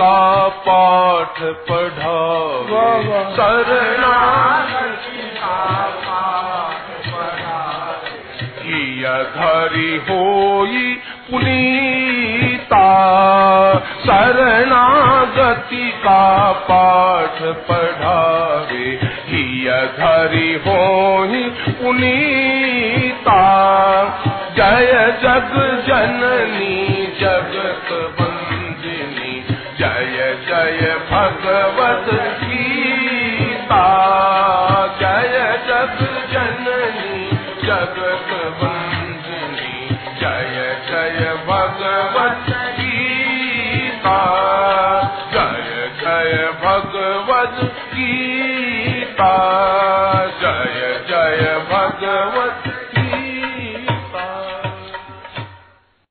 का पाठ